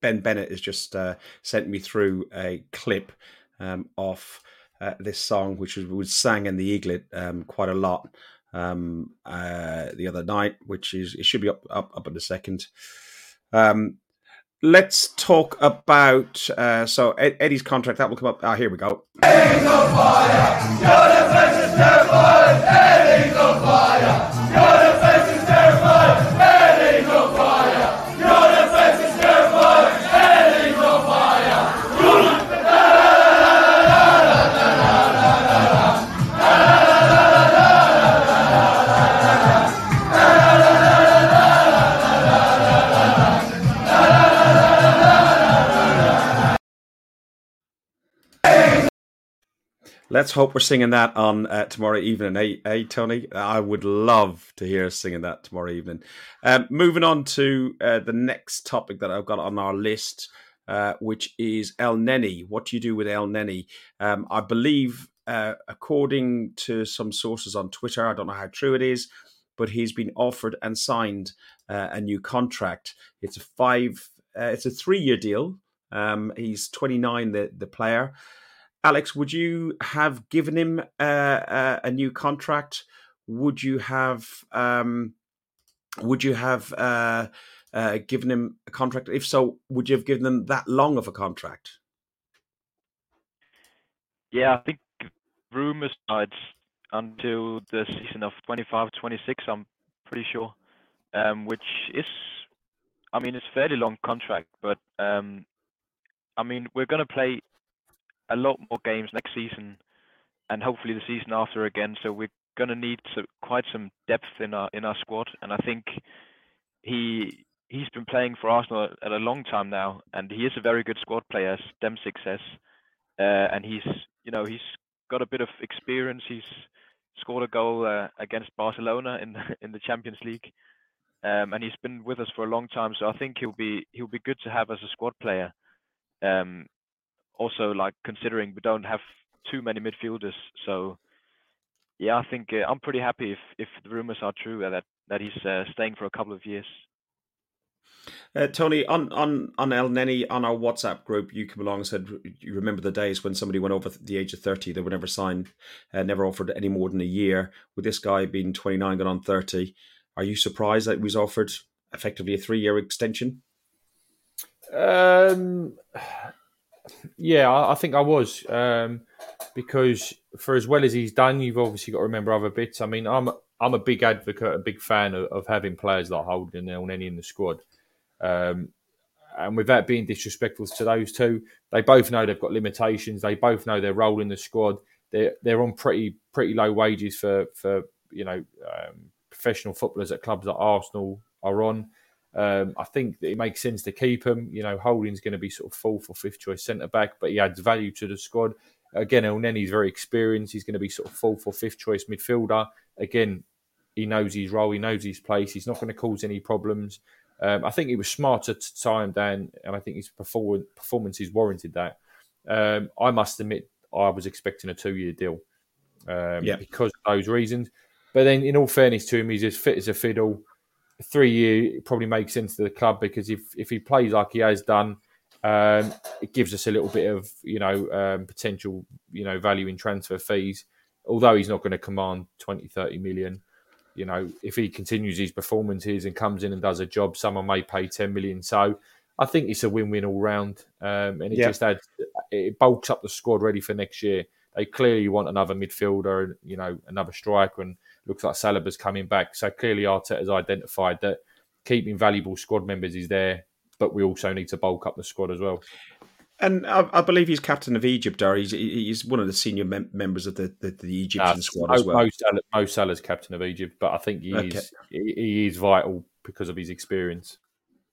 ben Bennett has just uh, sent me through a clip um, of uh, this song, which was, was sang in the Eaglet um, quite a lot um, uh, the other night, which is it should be up up, up in a second. Um, let's talk about uh, so Ed, Eddie's contract that will come up. Ah, here we go. Eddie's on fire. Your defense is terrified. Eddie's on fire. Let's hope we're singing that on uh, tomorrow evening, eh, eh, Tony? I would love to hear us singing that tomorrow evening. Um, moving on to uh, the next topic that I've got on our list, uh, which is Elneny. What do you do with Elneny? Um, I believe, uh, according to some sources on Twitter, I don't know how true it is, but he's been offered and signed uh, a new contract. It's a five, uh, it's a three-year deal. Um, he's 29, the the player. Alex, would you have given him a, a, a new contract? Would you have um, would you have uh, uh, given him a contract? If so, would you have given him that long of a contract?
Yeah, I think rumors are until the season of 25-26. I'm pretty sure, um, which is, I mean, it's a fairly long contract, but um, I mean, we're going to play a lot more games next season, and hopefully the season after again. So we're going to need quite some depth in our in our squad, and I think he he's been playing for Arsenal at a long time now, and he is a very good squad player, Dempsey says, uh, and he's you know he's got a bit of experience. He's scored a goal uh, against Barcelona in in the Champions League, um, and he's been with us for a long time. So I think he'll be he'll be good to have as a squad player. Um, also, like considering we don't have too many midfielders, so yeah, I think uh, I'm pretty happy if if the rumors are true uh, that that he's uh, staying for a couple of years.
Uh, Tony, on on on El Elneny on our WhatsApp group, you come along and said you remember the days when somebody went over the age of thirty, they were never signed, uh, never offered any more than a year. With this guy being twenty nine, going on thirty, are you surprised that he was offered effectively a three year extension?
Um, yeah, I, I think I was um, because for as well as he's done, you've obviously got to remember other bits. I mean, I'm I'm a big advocate, a big fan of, of having players like Holding and Elneny in the squad. Um, and without being disrespectful to those two, they both know they've got limitations. They both know their role in the squad. They're they're on pretty pretty low wages for for you know um, professional footballers at clubs like Arsenal are on. Um, I think that it makes sense to keep him. You know, Holding's going to be sort of fourth or fifth choice centre back, but he adds value to the squad. Again, Elneny's very experienced. He's going to be sort of fourth or fifth choice midfielder. Again, he knows his role. He knows his place. He's not going to cause any problems. Um, I think it was smarter to him down, and I think his perform- performances warranted that. Um, I must admit, I was expecting a two-year deal um, yeah. because of those reasons. But then, in all fairness to him, he's as fit as a fiddle. Three year probably makes sense to the club because if if he plays like he has done, um, it gives us a little bit of you know um, potential you know value in transfer fees. Although he's not going to command 20, 30 million, you know, if he continues his performances and comes in and does a job, someone may pay 10 million. So I think it's a win win all round. Um, and it yeah. just adds, it bulks up the squad ready for next year. They clearly want another midfielder, you know, another striker, and looks like Saliba's coming back. So clearly Arteta's identified that keeping valuable squad members is there, but we also need to bulk up the squad as well.
And I, I, believe he's captain of Egypt, or he's, he's one of the senior mem- members of the, the, the Egyptian squad as well. Mo,
Salah, Mo Salah's captain of Egypt, but I think he okay. is he, he is vital because of his experience.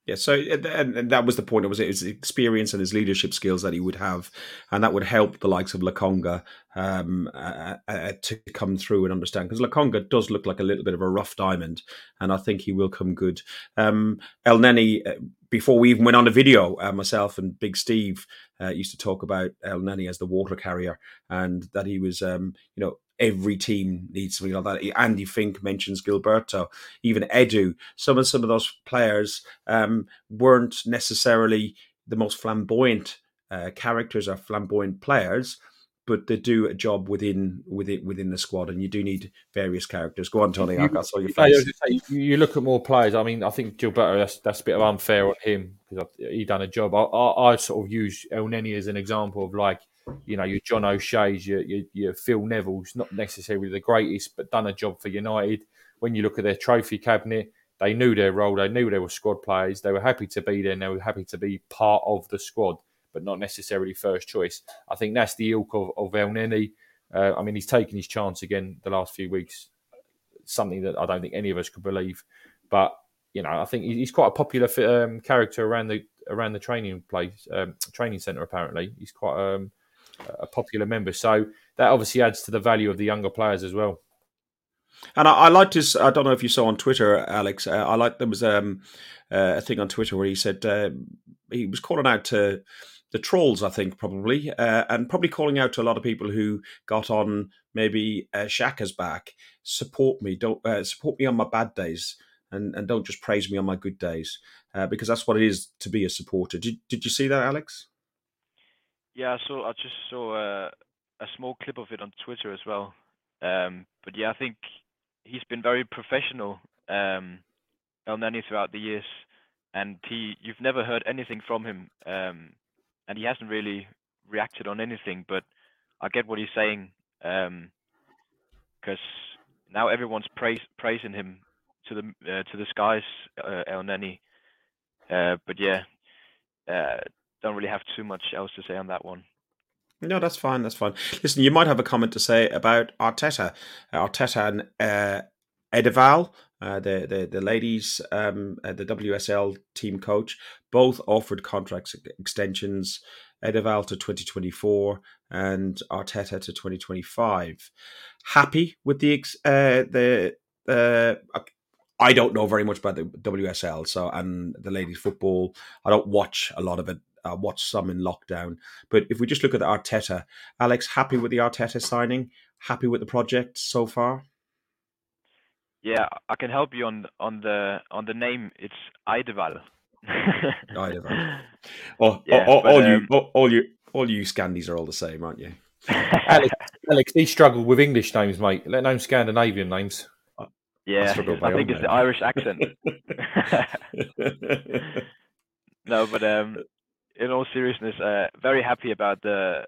Yeah, so and, that was the point. It was his experience and his leadership skills that he would have, and that would help the likes of Lokonga um, uh, uh, to come through and understand. Because Lokonga does look like a little bit of a rough diamond, and I think he will come good. Um, Elneny, uh, before we even went on the video, uh, myself and Big Steve uh, used to talk about Elneny as the water carrier, and that he was, um, you know, every team needs something like that. Andy Fink mentions Gilberto, even Edu. Some of some of those players um, weren't necessarily the most flamboyant uh, characters or flamboyant players, but they do a job within within within the squad, and you do need various characters. Go on, Tony. I got saw your face.
You look at more players. I mean, I think Gilberto. That's that's a bit of unfair on him because he done a job. I, I, I sort of use Elneny as an example of like you know, your John O'Shea's, your, your, your Phil Neville's, not necessarily the greatest, but done a job for United. When you look at their trophy cabinet, they knew their role, they knew they were squad players, they were happy to be there, and they were happy to be part of the squad, but not necessarily first choice. I think that's the ilk of, of Elneny. Uh, I mean, he's taken his chance again the last few weeks, something that I don't think any of us could believe. But you know, I think he's quite a popular um, character around the around the training place, um, training centre. Apparently, he's quite um, a popular member. So that obviously adds to the value of the younger players as well.
And I, I liked his. I don't know if you saw on Twitter, Alex. Uh, I like there was um, uh, a thing on Twitter where he said uh, he was calling out to the trolls. I think probably, uh, and probably calling out to a lot of people who got on maybe uh, Xhaka's back. Support me. Don't uh, support me on my bad days, and and don't just praise me on my good days, uh, because that's what it is to be a supporter. Did Did you see that, Alex?
Yeah, saw. I just saw a, a small clip of it on Twitter as well. Um, but yeah, I think he's been very professional um, Elneny throughout the years, and you've never heard anything from him, um, and he hasn't really reacted on anything. But I get what he's saying, because now everyone's praising him to the uh, to the skies, uh, Elneny. Uh, but yeah, uh, don't really have too much else to say on that one.
No, that's fine. That's fine. Listen, you might have a comment to say about Arteta, Arteta and uh, Eidevall, uh, the, the the ladies, um, uh, the WSL team coach, both offered contracts extensions. Eidevall to 2024 and Arteta to 2025. Happy with the uh, the uh, I don't know very much about the WSL, so and the ladies football. I don't watch a lot of it. I watch some in lockdown. But if we just look at the Arteta, Alex, happy with the Arteta signing? Happy with the project so far?
Yeah, I can help you on on the on the name. It's Eidevall.
Eidevall. Oh, yeah, all, but, all um, you all, all you all you Scandies are all the same, aren't you?
Alex, Alex, he struggled with English names, mate. Let alone Scandinavian names.
Yeah, I, I think it's the Irish accent. no, but um, in all seriousness, uh, very happy about the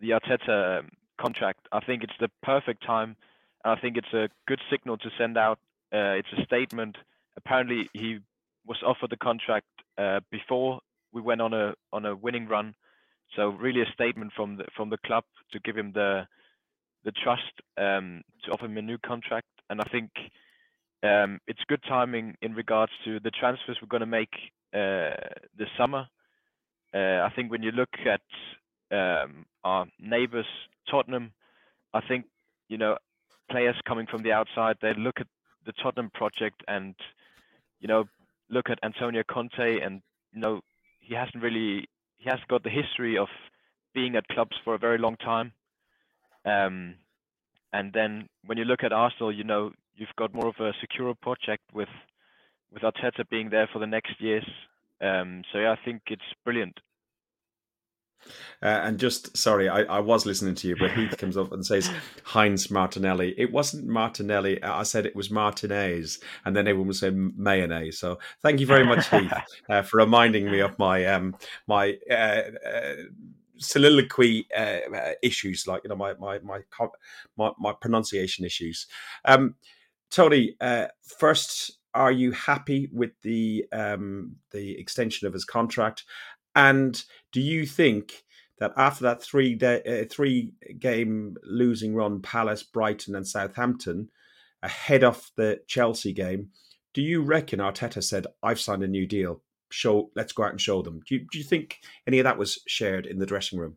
the Arteta um, contract. I think it's the perfect time. I think it's a good signal to send out. Uh, it's a statement. Apparently, he was offered the contract uh, before we went on a on a winning run. So really, a statement from the from the club to give him the the trust um, to offer him a new contract. And I think um, it's good timing in regards to the transfers we're going to make uh, this summer. Uh, I think when you look at um, our neighbours, Tottenham, I think you know players coming from the outside they look at the Tottenham project and you know look at Antonio Conte and you know he hasn't really he hasn't got the history of being at clubs for a very long time. Um, and then when you look at Arsenal, you know you've got more of a secure project with with Arteta being there for the next years. Um, so yeah, I think it's brilliant.
Uh, and just sorry, I, I, was listening to you, but Heath comes up and says Heinz Martinelli. It wasn't Martinelli. I said it was Martinez, and then everyone was saying mayonnaise. So thank you very much, Heath, uh, for reminding me of my um, my uh, uh soliloquy uh, uh, issues, like you know my my my my, my pronunciation issues. Um, Tony, first are you happy with the um, the extension of his contract? And do you think that after that three day, uh, three game losing run, Palace, Brighton, and Southampton, ahead of the Chelsea game, do you reckon Arteta said, "I've signed a new deal. Show, let's go out and show them." Do you, do you think any of that was shared in the dressing room?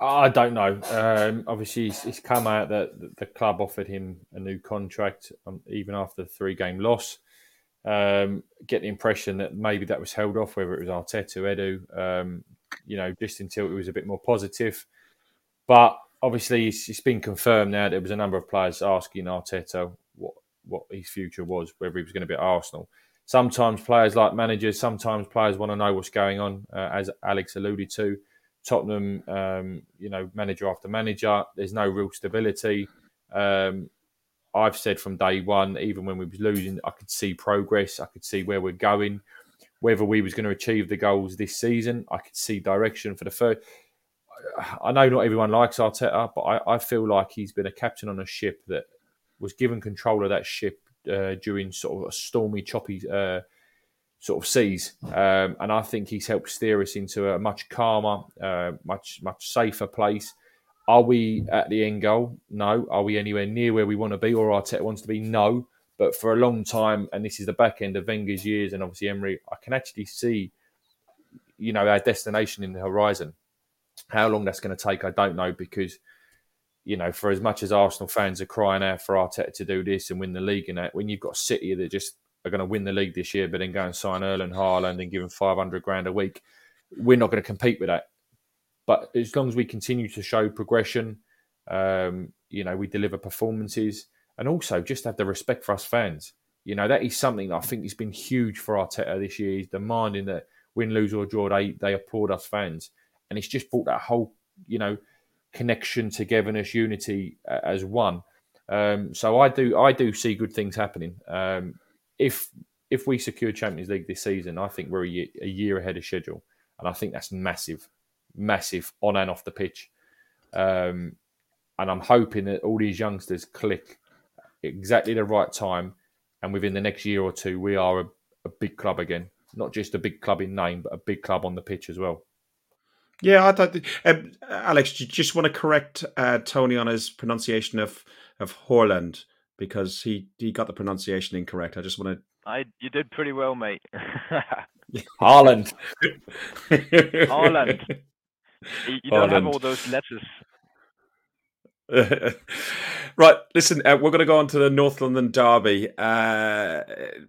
I don't know. Um, obviously, he's, he's, come out that the club offered him a new contract, um, even after the three game loss. Um, get the impression that maybe that was held off, whether it was Arteta, Edu, um, you know, just until it was a bit more positive. But obviously, it's, it's been confirmed now. There was a number of players asking Arteta what what his future was, whether he was going to be at Arsenal. Sometimes players like managers, sometimes players want to know what's going on, uh, as Alex alluded to. Tottenham, um, you know, manager after manager, there's no real stability. Um, I've said from day one, even when we was losing, I could see progress. I could see where we're going. Whether we was going to achieve the goals this season, I could see direction for the first. I know not everyone likes Arteta, but I, I feel like he's been a captain on a ship that was given control of that ship uh, during sort of a stormy, choppy uh, sort of sees. um, and I think he's helped steer us into a much calmer, uh, much much safer place. Are we at the end goal? No. Are we anywhere near where we want to be or Arteta wants to be? No. But for a long time, and this is the back end of Wenger's years and obviously Emery, I can actually see, you know, our destination in the horizon. How long that's going to take, I don't know, because, you know, for as much as Arsenal fans are crying out for Arteta to do this and win the league and that, when you've got City that just are going to win the league this year, but then go and sign Erling Haaland and give him 500 grand a week, we're not going to compete with that. But as long as we continue to show progression, um, you know, we deliver performances and also just have the respect for us fans. You know, that is something that I think has been huge for Arteta this year. He's demanding that win, lose, or draw, they, they applaud us fans. And it's just brought that whole, you know, connection, togetherness, unity uh, as one. Um, so I do I do see good things happening. Um, if if we secure Champions League this season, I think we're a year, a year ahead of schedule, and I think that's massive, massive on and off the pitch. Um, and I'm hoping that all these youngsters click exactly the right time, and within the next year or two, we are a, a big club again. Not just a big club in name, but a big club on the pitch as well.
Yeah, I thought. Um, Alex, do you just want to correct uh, Tony on his pronunciation of of Horland because he he got the pronunciation incorrect. I just want to.
I you did pretty well, mate.
Haaland.
Haaland. You you don't have all those letters.
right, listen, uh, we're going to go on to the North London Derby. Uh,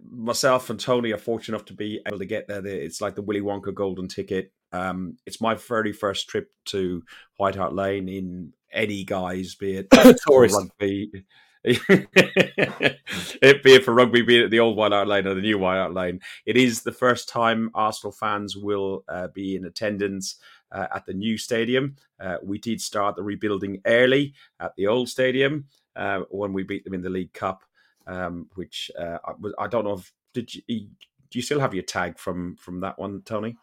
myself and Tony are fortunate enough to be able to get there. It's like the Willy Wonka golden ticket. Um, it's my very first trip to White Hart Lane in any guise, be it for
Tourist.
rugby. it be it for rugby, be it the old White Hart Lane or the new White Hart Lane. It is the first time Arsenal fans will uh, be in attendance uh, at the new stadium. Uh, we did start the rebuilding early at the old stadium uh, when we beat them in the League Cup, um, which uh, I, I don't know if did you do you still have your tag from from that one, Tony?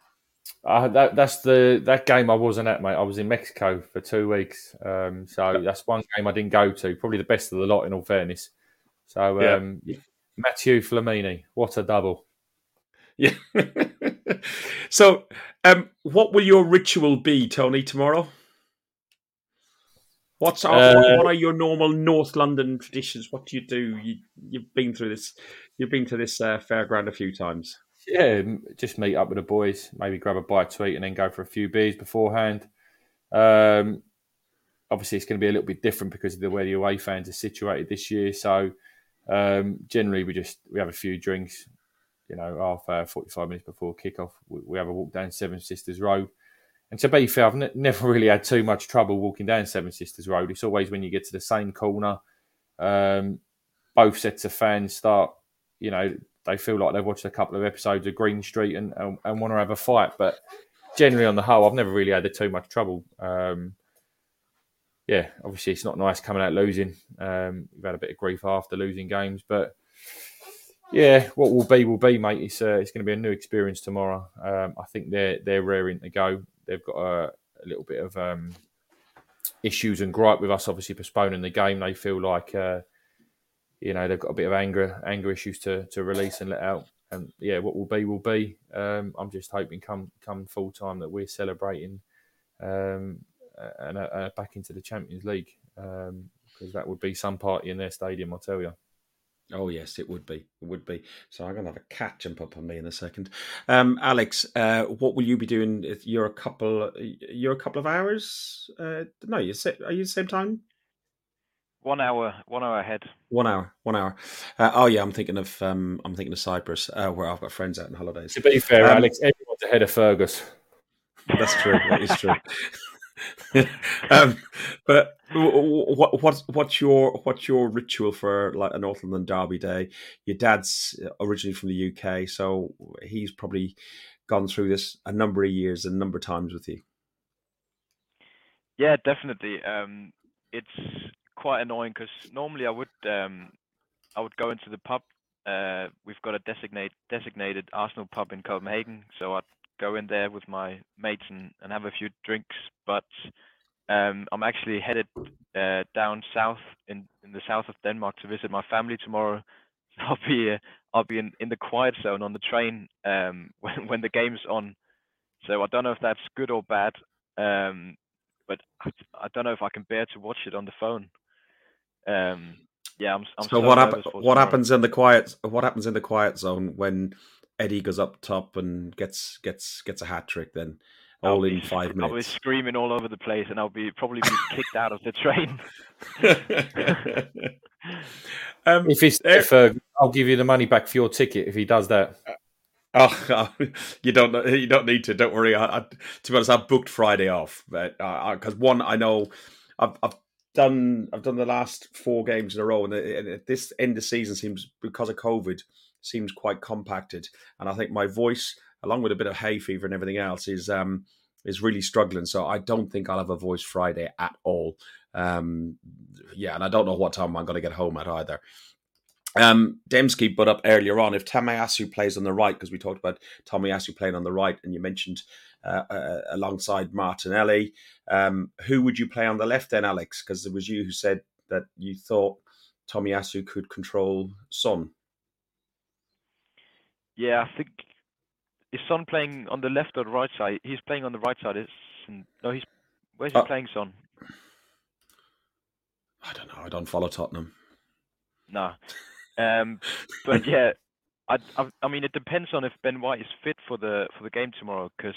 Uh, that that's the that game I wasn't at, mate. I was in Mexico for two weeks, um, so that's one game I didn't go to. Probably the best of the lot, in all fairness. So,
Yeah.
um, Mathieu Flamini, what a double!
Yeah. so, um, what will your ritual be, Tony, tomorrow? What's
Uh,
what are your normal North London traditions? What do you do? You, you've been through this. You've been to this uh, fairground a few times.
Yeah, just meet up with the boys, maybe grab a bite to eat, and then go for a few beers beforehand. Um, obviously, it's going to be a little bit different because of the way the away fans are situated this year. So, um, generally, we just we have a few drinks. You know, half hour, forty-five minutes before kickoff, we, we have a walk down Seven Sisters Road. And to be fair, I've ne- never really had too much trouble walking down Seven Sisters Road. It's always when you get to the same corner, um, both sets of fans start, you know, they feel like they've watched a couple of episodes of Green Street and, and, and want to have a fight. But generally, on the whole, I've never really had too much trouble. Um, yeah, obviously, it's not nice coming out losing. Um, we've had a bit of grief after losing games, but yeah, what will be will be, mate. It's uh, it's going to be a new experience tomorrow. Um, I think they're they're raring to go. They've got a, a little bit of um, issues and gripe with us, obviously postponing the game. They feel like uh, you know they've got a bit of anger anger issues to to release and let out. And yeah, what will be will be. Um, I'm just hoping come come full time that we're celebrating um, and uh, back into the Champions League because that would be some party in their stadium. I'll tell you.
Oh yes, it would be. It would be. So I'm to have a cat jump up on me in a second. Um, Alex, uh, what will you be doing? You're a couple. You're a couple of hours. Uh, no, you are you the same time?
One hour, one hour ahead.
One hour. One hour. Uh, oh yeah, I'm thinking of. Um, I'm thinking of Cyprus, uh, where I've got friends out on holidays.
To be fair,
Um,
Alex, everyone's ahead of Fergus.
That's true. That is true. um, but what what's what's your what's your ritual for like a North London Derby day? Your dad's originally from the UK, so he's probably gone through this a number of years and a number of times with you.
Yeah, definitely. Um, it's quite annoying because normally I would um, I would go into the pub. Uh, we've got a designate designated Arsenal pub in Copenhagen, so I'd go in there with my mates and, and have a few drinks. But um, I'm actually headed uh, down south in, in the south of Denmark to visit my family tomorrow. I'll be uh, I'll be in, in the quiet zone on the train um, when when the game's on. So I don't know if that's good or bad. Um, but I, I don't know if I can bear to watch it on the phone. Um, yeah, I'm. I'm
so what
nervous
happens? What
tomorrow.
happens in the quiet? What happens in the quiet zone when Eddie goes up top and gets gets gets a hat trick? Then
I'll
all
be
in
sc-
five
I'll be screaming all over the place, and I'll be probably be kicked out of the train.
um,
If it's
there-
if, uh, I'll give you the money back for your ticket if he does that.
Oh, you don't. You don't need to. Don't worry. I, I, to be honest, I've booked Friday off, but because one, I know I've, I've done. I've done the last four games in a row, and, this end of season seems because of COVID seems quite compacted, and I think my voice, along with a bit of hay fever and everything else, is um is really struggling. So I don't think I'll have a voice Friday at all. Um, yeah, and I don't know what time I'm going to get home at either. Um, Demski put up earlier on if Tomiyasu plays on the right because we talked about Tomiyasu playing on the right, and you mentioned uh, uh, alongside Martinelli. Um, who would you play on the left then, Alex? Because it was you who said that you thought Tomiyasu could control Son.
Yeah, I think is Son playing on the left or the right side? He's playing on the right side. It's no, he's where's he
Uh,
playing Son?
I don't know. I don't follow Tottenham.
No. Um, but yeah, I, I I mean it depends on if Ben White is fit for the for the game tomorrow. Because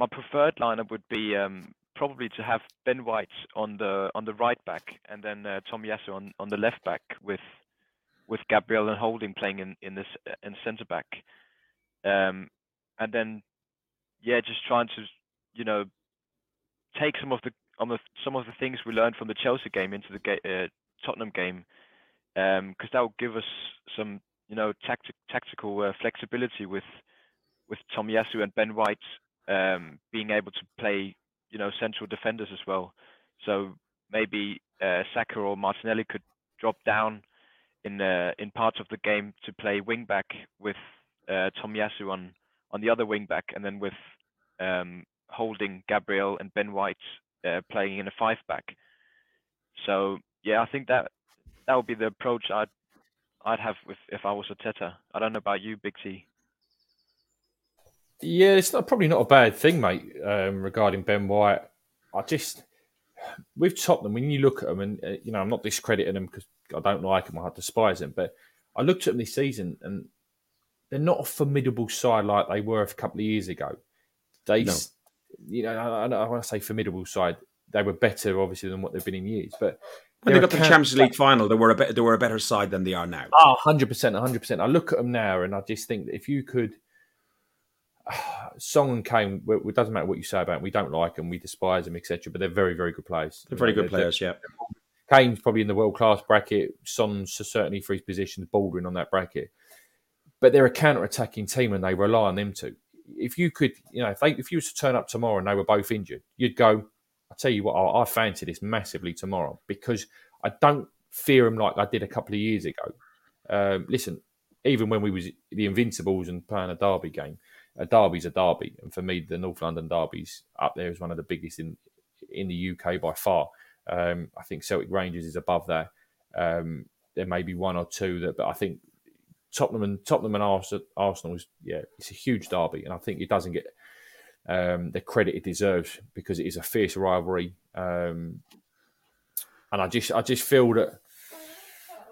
my preferred lineup would be um, probably to have Ben White on the on the right back and then uh, Tomiyasu on, on the left back with with Gabriel and Holding playing in in this in centre back. Um, and then yeah, just trying to you know take some of the on the some of the things we learned from the Chelsea game into the ga- uh, Tottenham game because that will give us some, you know, tactic, tactical uh, flexibility with with Tomiyasu and Ben White um, being able to play, you know, central defenders as well. So maybe uh, Saka or Martinelli could drop down in uh, in parts of the game to play wing back with uh, Tomiyasu on on the other wing back, and then with um, holding Gabriel and Ben White uh, playing in a five back. So yeah, I think that that would be the approach I'd I'd have if if I was Arteta. I don't know about you, Big T.
Yeah, it's not probably not a bad thing, mate. Um, regarding Ben White, I just with Tottenham when you look at them, and uh, you know I'm not discrediting them because I don't like them, I despise them, but I looked at them this season and they're not a formidable side like they were a couple of years ago. They,
No.
you know, I, I, when I say formidable side, they were better obviously than what they've been in years, but
When they got the Champions League final, they were a better, they were a better side than they are now.
Oh, 100%, 100%. I look at them now and I just think that if you could. Son and Kane, it doesn't matter what you say about them. We don't like them, we despise them, etc. But they're very, very good players.
They're very good players, yeah.
Kane's probably in the world class bracket. Son's certainly for his position, bordering on that bracket. But they're a counter attacking team and they rely on them to. If you could, you know, if they if you was to turn up tomorrow and they were both injured, you'd go, I tell you what, I, I fancy this massively tomorrow because I don't fear them like I did a couple of years ago. Um, listen, even when we was the Invincibles and playing a derby game, a derby's a derby, and for me, the North London derby's up there is one of the biggest in in the UK by far. Um, I think Celtic Rangers is above that. Um, there may be one or two that, but I think Tottenham and Tottenham and Arsenal, Arsenal is yeah, it's a huge derby, and I think it doesn't get um, the credit it deserves because it is a fierce rivalry. Um, and I just I just feel that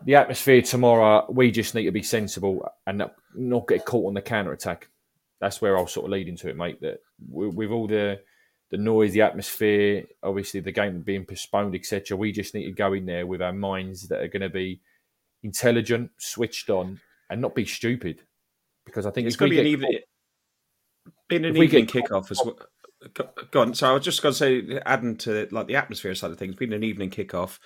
the atmosphere tomorrow, we just need to be sensible and not, not get caught on the counter attack. That's where I'll sort of lead into it, mate. That with, all the the noise, the atmosphere, obviously the game being postponed, etc. We just need to go in there with our minds that are going to be intelligent, switched on, and not be stupid. Because I think
It's going to be an evening, being an evening kickoff as well. Go on. So I was just going to say, adding to like the atmosphere side of things, being an evening kickoff,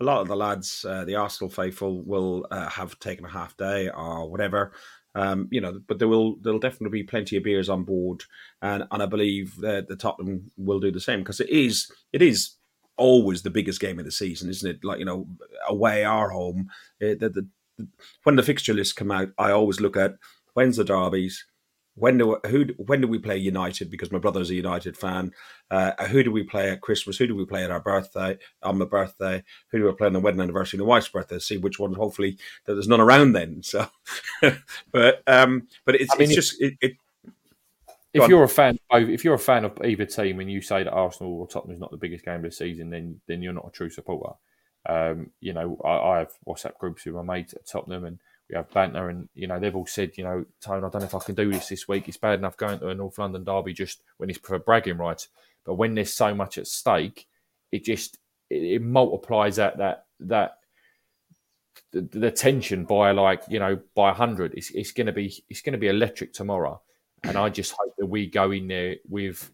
a lot of the lads, uh, the Arsenal faithful, will uh, have taken a half day or whatever. Um, you know, but there will there'll definitely be plenty of beers on board, and and I believe that the Tottenham will do the same because it is it is always the biggest game of the season, isn't it? Like you know, away or home. Uh, the, the, the, when the fixture lists come out, I always look at when's the derbies, when do who when do we play United? Because my brother's a United fan. Uh, who do we play at Christmas? Who do we play at our birthday? On my birthday, who do we play on the wedding anniversary and the wife's birthday? See which one. Hopefully, that there's none around then. So, but um, but it's
I mean,
it's just it, it
if you're a fan, of if you're a fan of either team, and you say that Arsenal or Tottenham is not the biggest game of the season, then then you're not a true supporter. Um, you know, I, I have WhatsApp groups with my mates at Tottenham, and we have banter, and you know they've all said, you know, Tone, I don't know if I can do this this week. It's bad enough going to a North London derby just when it's for bragging rights, but when there's so much at stake, it just it, it multiplies that that that the, the tension by like you know by hundred. It's it's going to be it's to be electric tomorrow, and I just hope that we go in there with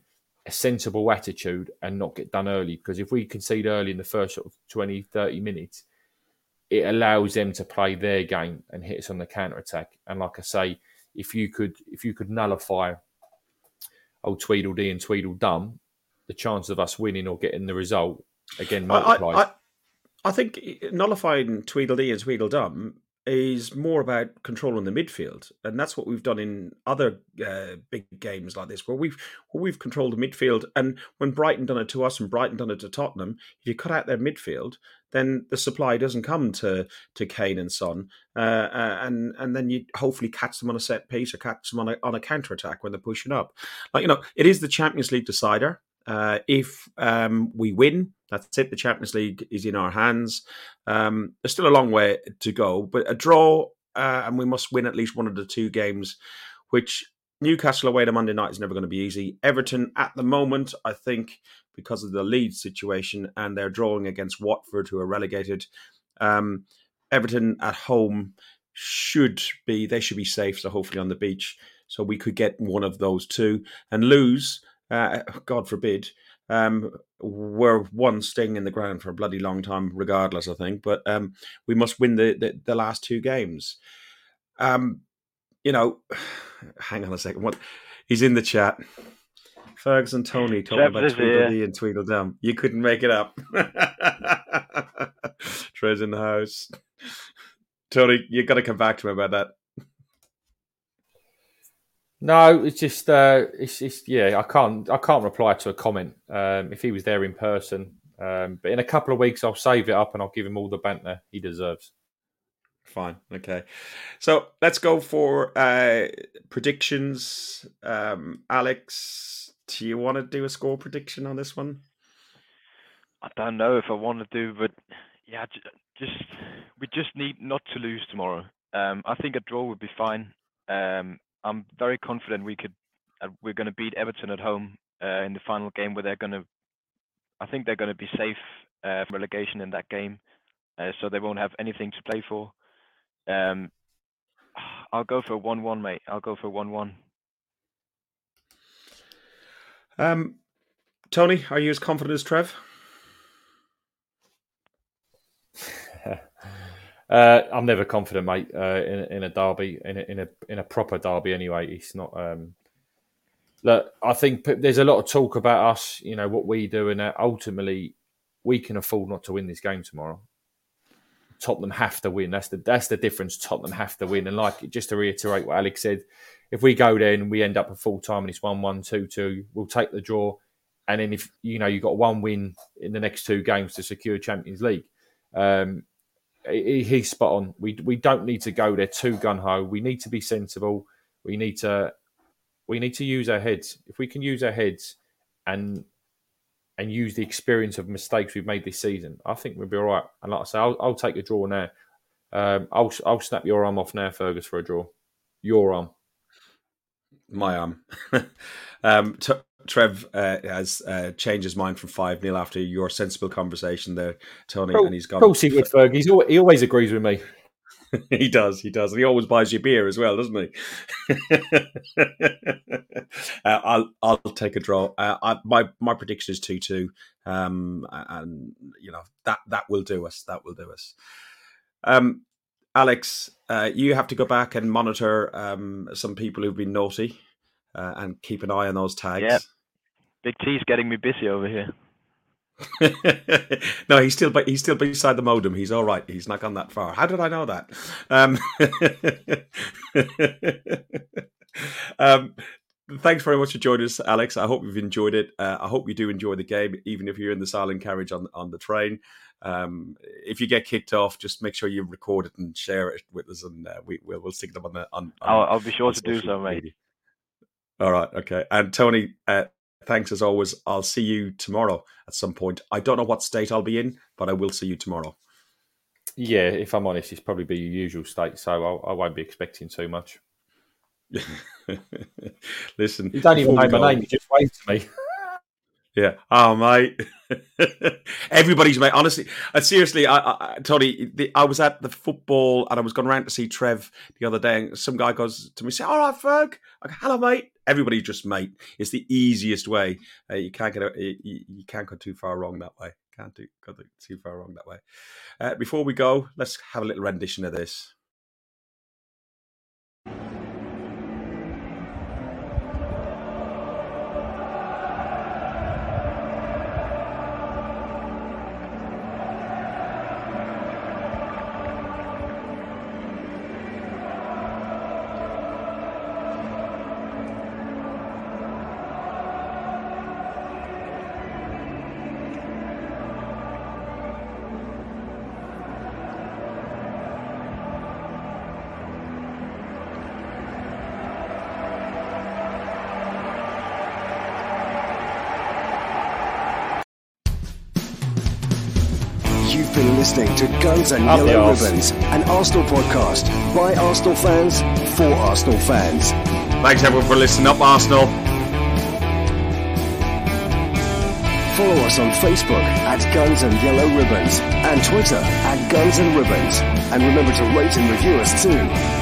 a sensible attitude and not get done early. Because if we concede early in the first sort of 20, 30 minutes, it allows them to play their game and hit us on the counter attack. And like I say, if you could if you could nullify old Tweedledee and Tweedledum, the chance of us winning or getting the result again
I. I, I, I think nullifying Tweedledee and Tweedledum, is more about controlling the midfield, and that's what we've done in other uh, big games like this, where we've where we've controlled the midfield. And when Brighton done it to us, and Brighton done it to Tottenham, if you cut out their midfield, then the supply doesn't come to to Kane and Son, uh, uh, and and then you hopefully catch them on a set piece or catch them on a on a counter attack when they're pushing up. Like you know, it is the Champions League decider. Uh, if um, we win, that's it. The Champions League is in our hands. Um, there's still a long way to go, but a draw, uh, and we must win at least one of the two games, which Newcastle away to Monday night is never going to be easy. Everton, at the moment, I think, because of the lead situation and they're drawing against Watford, who are relegated, um, Everton at home should be they should be safe. So hopefully on the beach, so we could get one of those two and lose. Uh, God forbid um, we're one sting in the ground for a bloody long time, regardless. I think, but um, we must win the, the, the last two games. Um, you know, hang on a second. What he's in the chat. Ferguson Tony talking about Tweedledee and Tweedledum. You couldn't make it up. Trez in the house. Tony, you've got to come back to me about that.
No, it's just uh, it's, it's yeah. I can't I can't reply to a comment um, if he was there in person. Um, but in a couple of weeks, I'll save it up and I'll give him all the banter he deserves.
Fine, okay. So let's go for uh, predictions. Um, Alex, do you want to do a score prediction on this one?
I don't know if I want to do, but yeah, just we just need not to lose tomorrow. Um, I think a draw would be fine. Um, I'm very confident we could uh, we're going to beat Everton at home uh, in the final game where they're going to I think they're going to be safe uh, from relegation in that game, uh, so they won't have anything to play for. Um, I'll go for one-one, mate. I'll go for one-one.
Um, Tony, are you as confident as Trev?
Uh, I'm never confident, mate, uh, in, in a derby, in a, in a in a proper derby. Anyway, it's not. Um, look, I think there's a lot of talk about us, you know, what we do, and ultimately, we can afford not to win this game tomorrow. Tottenham have to win. That's the that's the difference. Tottenham have to win, and like just to reiterate what Alex said, if we go there and we end up at full time and it's one one two two, we'll take the draw, and then if you know you've got one win in the next two games to secure Champions League. Um, he's spot on. We we don't need to go there too gun ho. We need to be sensible. We need to we need to use our heads. If we can use our heads and and use the experience of mistakes we've made this season, I think we'll be all right. And like I say, I'll, I'll take a draw now. Um, I'll I'll snap your arm off now, Fergus, for a draw. Your arm.
My arm. um, t- Trev uh, has uh, changed his mind from 5 0 after your sensible conversation there, Tony,
and
he's gone.
Of course he would, Ferg. He's always, he always agrees with me.
he does, he does. And he always buys you beer as well, doesn't he? uh, I'll I'll take a draw. Uh, I, my my prediction is 2 2. Um, and, you know, that, that will do us. That will do us. Um, Alex, uh, you have to go back and monitor um, some people who've been naughty uh, and keep an eye on those tags.
Yeah. Big T's getting me busy over here.
no, he's still he's still beside the modem. He's all right. He's not gone that far. How did I know that? Um, um, thanks very much for joining us, Alex. I hope you've enjoyed it. Uh, I hope you do enjoy the game, even if you're in the silent carriage on on the train. Um, if you get kicked off, just make sure you record it and share it with us, and uh, we will we'll stick them on the on. on
I'll, I'll be sure to do so, mate.
All right. Okay. And Tony, uh, thanks as always. I'll see you tomorrow at some point. I don't know what state I'll be in, but I will see you tomorrow.
Yeah, if I'm honest, it's probably be your usual state, so I'll, I will not be expecting too much.
Listen,
you don't even know my name; you just wave to me.
Yeah. Oh, mate. Everybody's mate. Honestly, uh, seriously, I, I, Tony, the, I was at the football and I was going around to see Trev the other day, and some guy goes to me, "Say, all right, Ferg." I go, "Hello, mate." Everybody just mate. It's the easiest way. Uh, you can't get you, you, can't go too far wrong that way. Can't do go too far wrong that way. Uh, before we go, let's have a little rendition of this.
Listening to Guns and
Up
Yellow. Ribbons, an Arsenal podcast by Arsenal fans for Arsenal fans.
Thanks everyone for listening up, Arsenal.
Follow us on Facebook at Guns and Yellow Ribbons and Twitter at Guns and Ribbons. And remember to rate and review us too.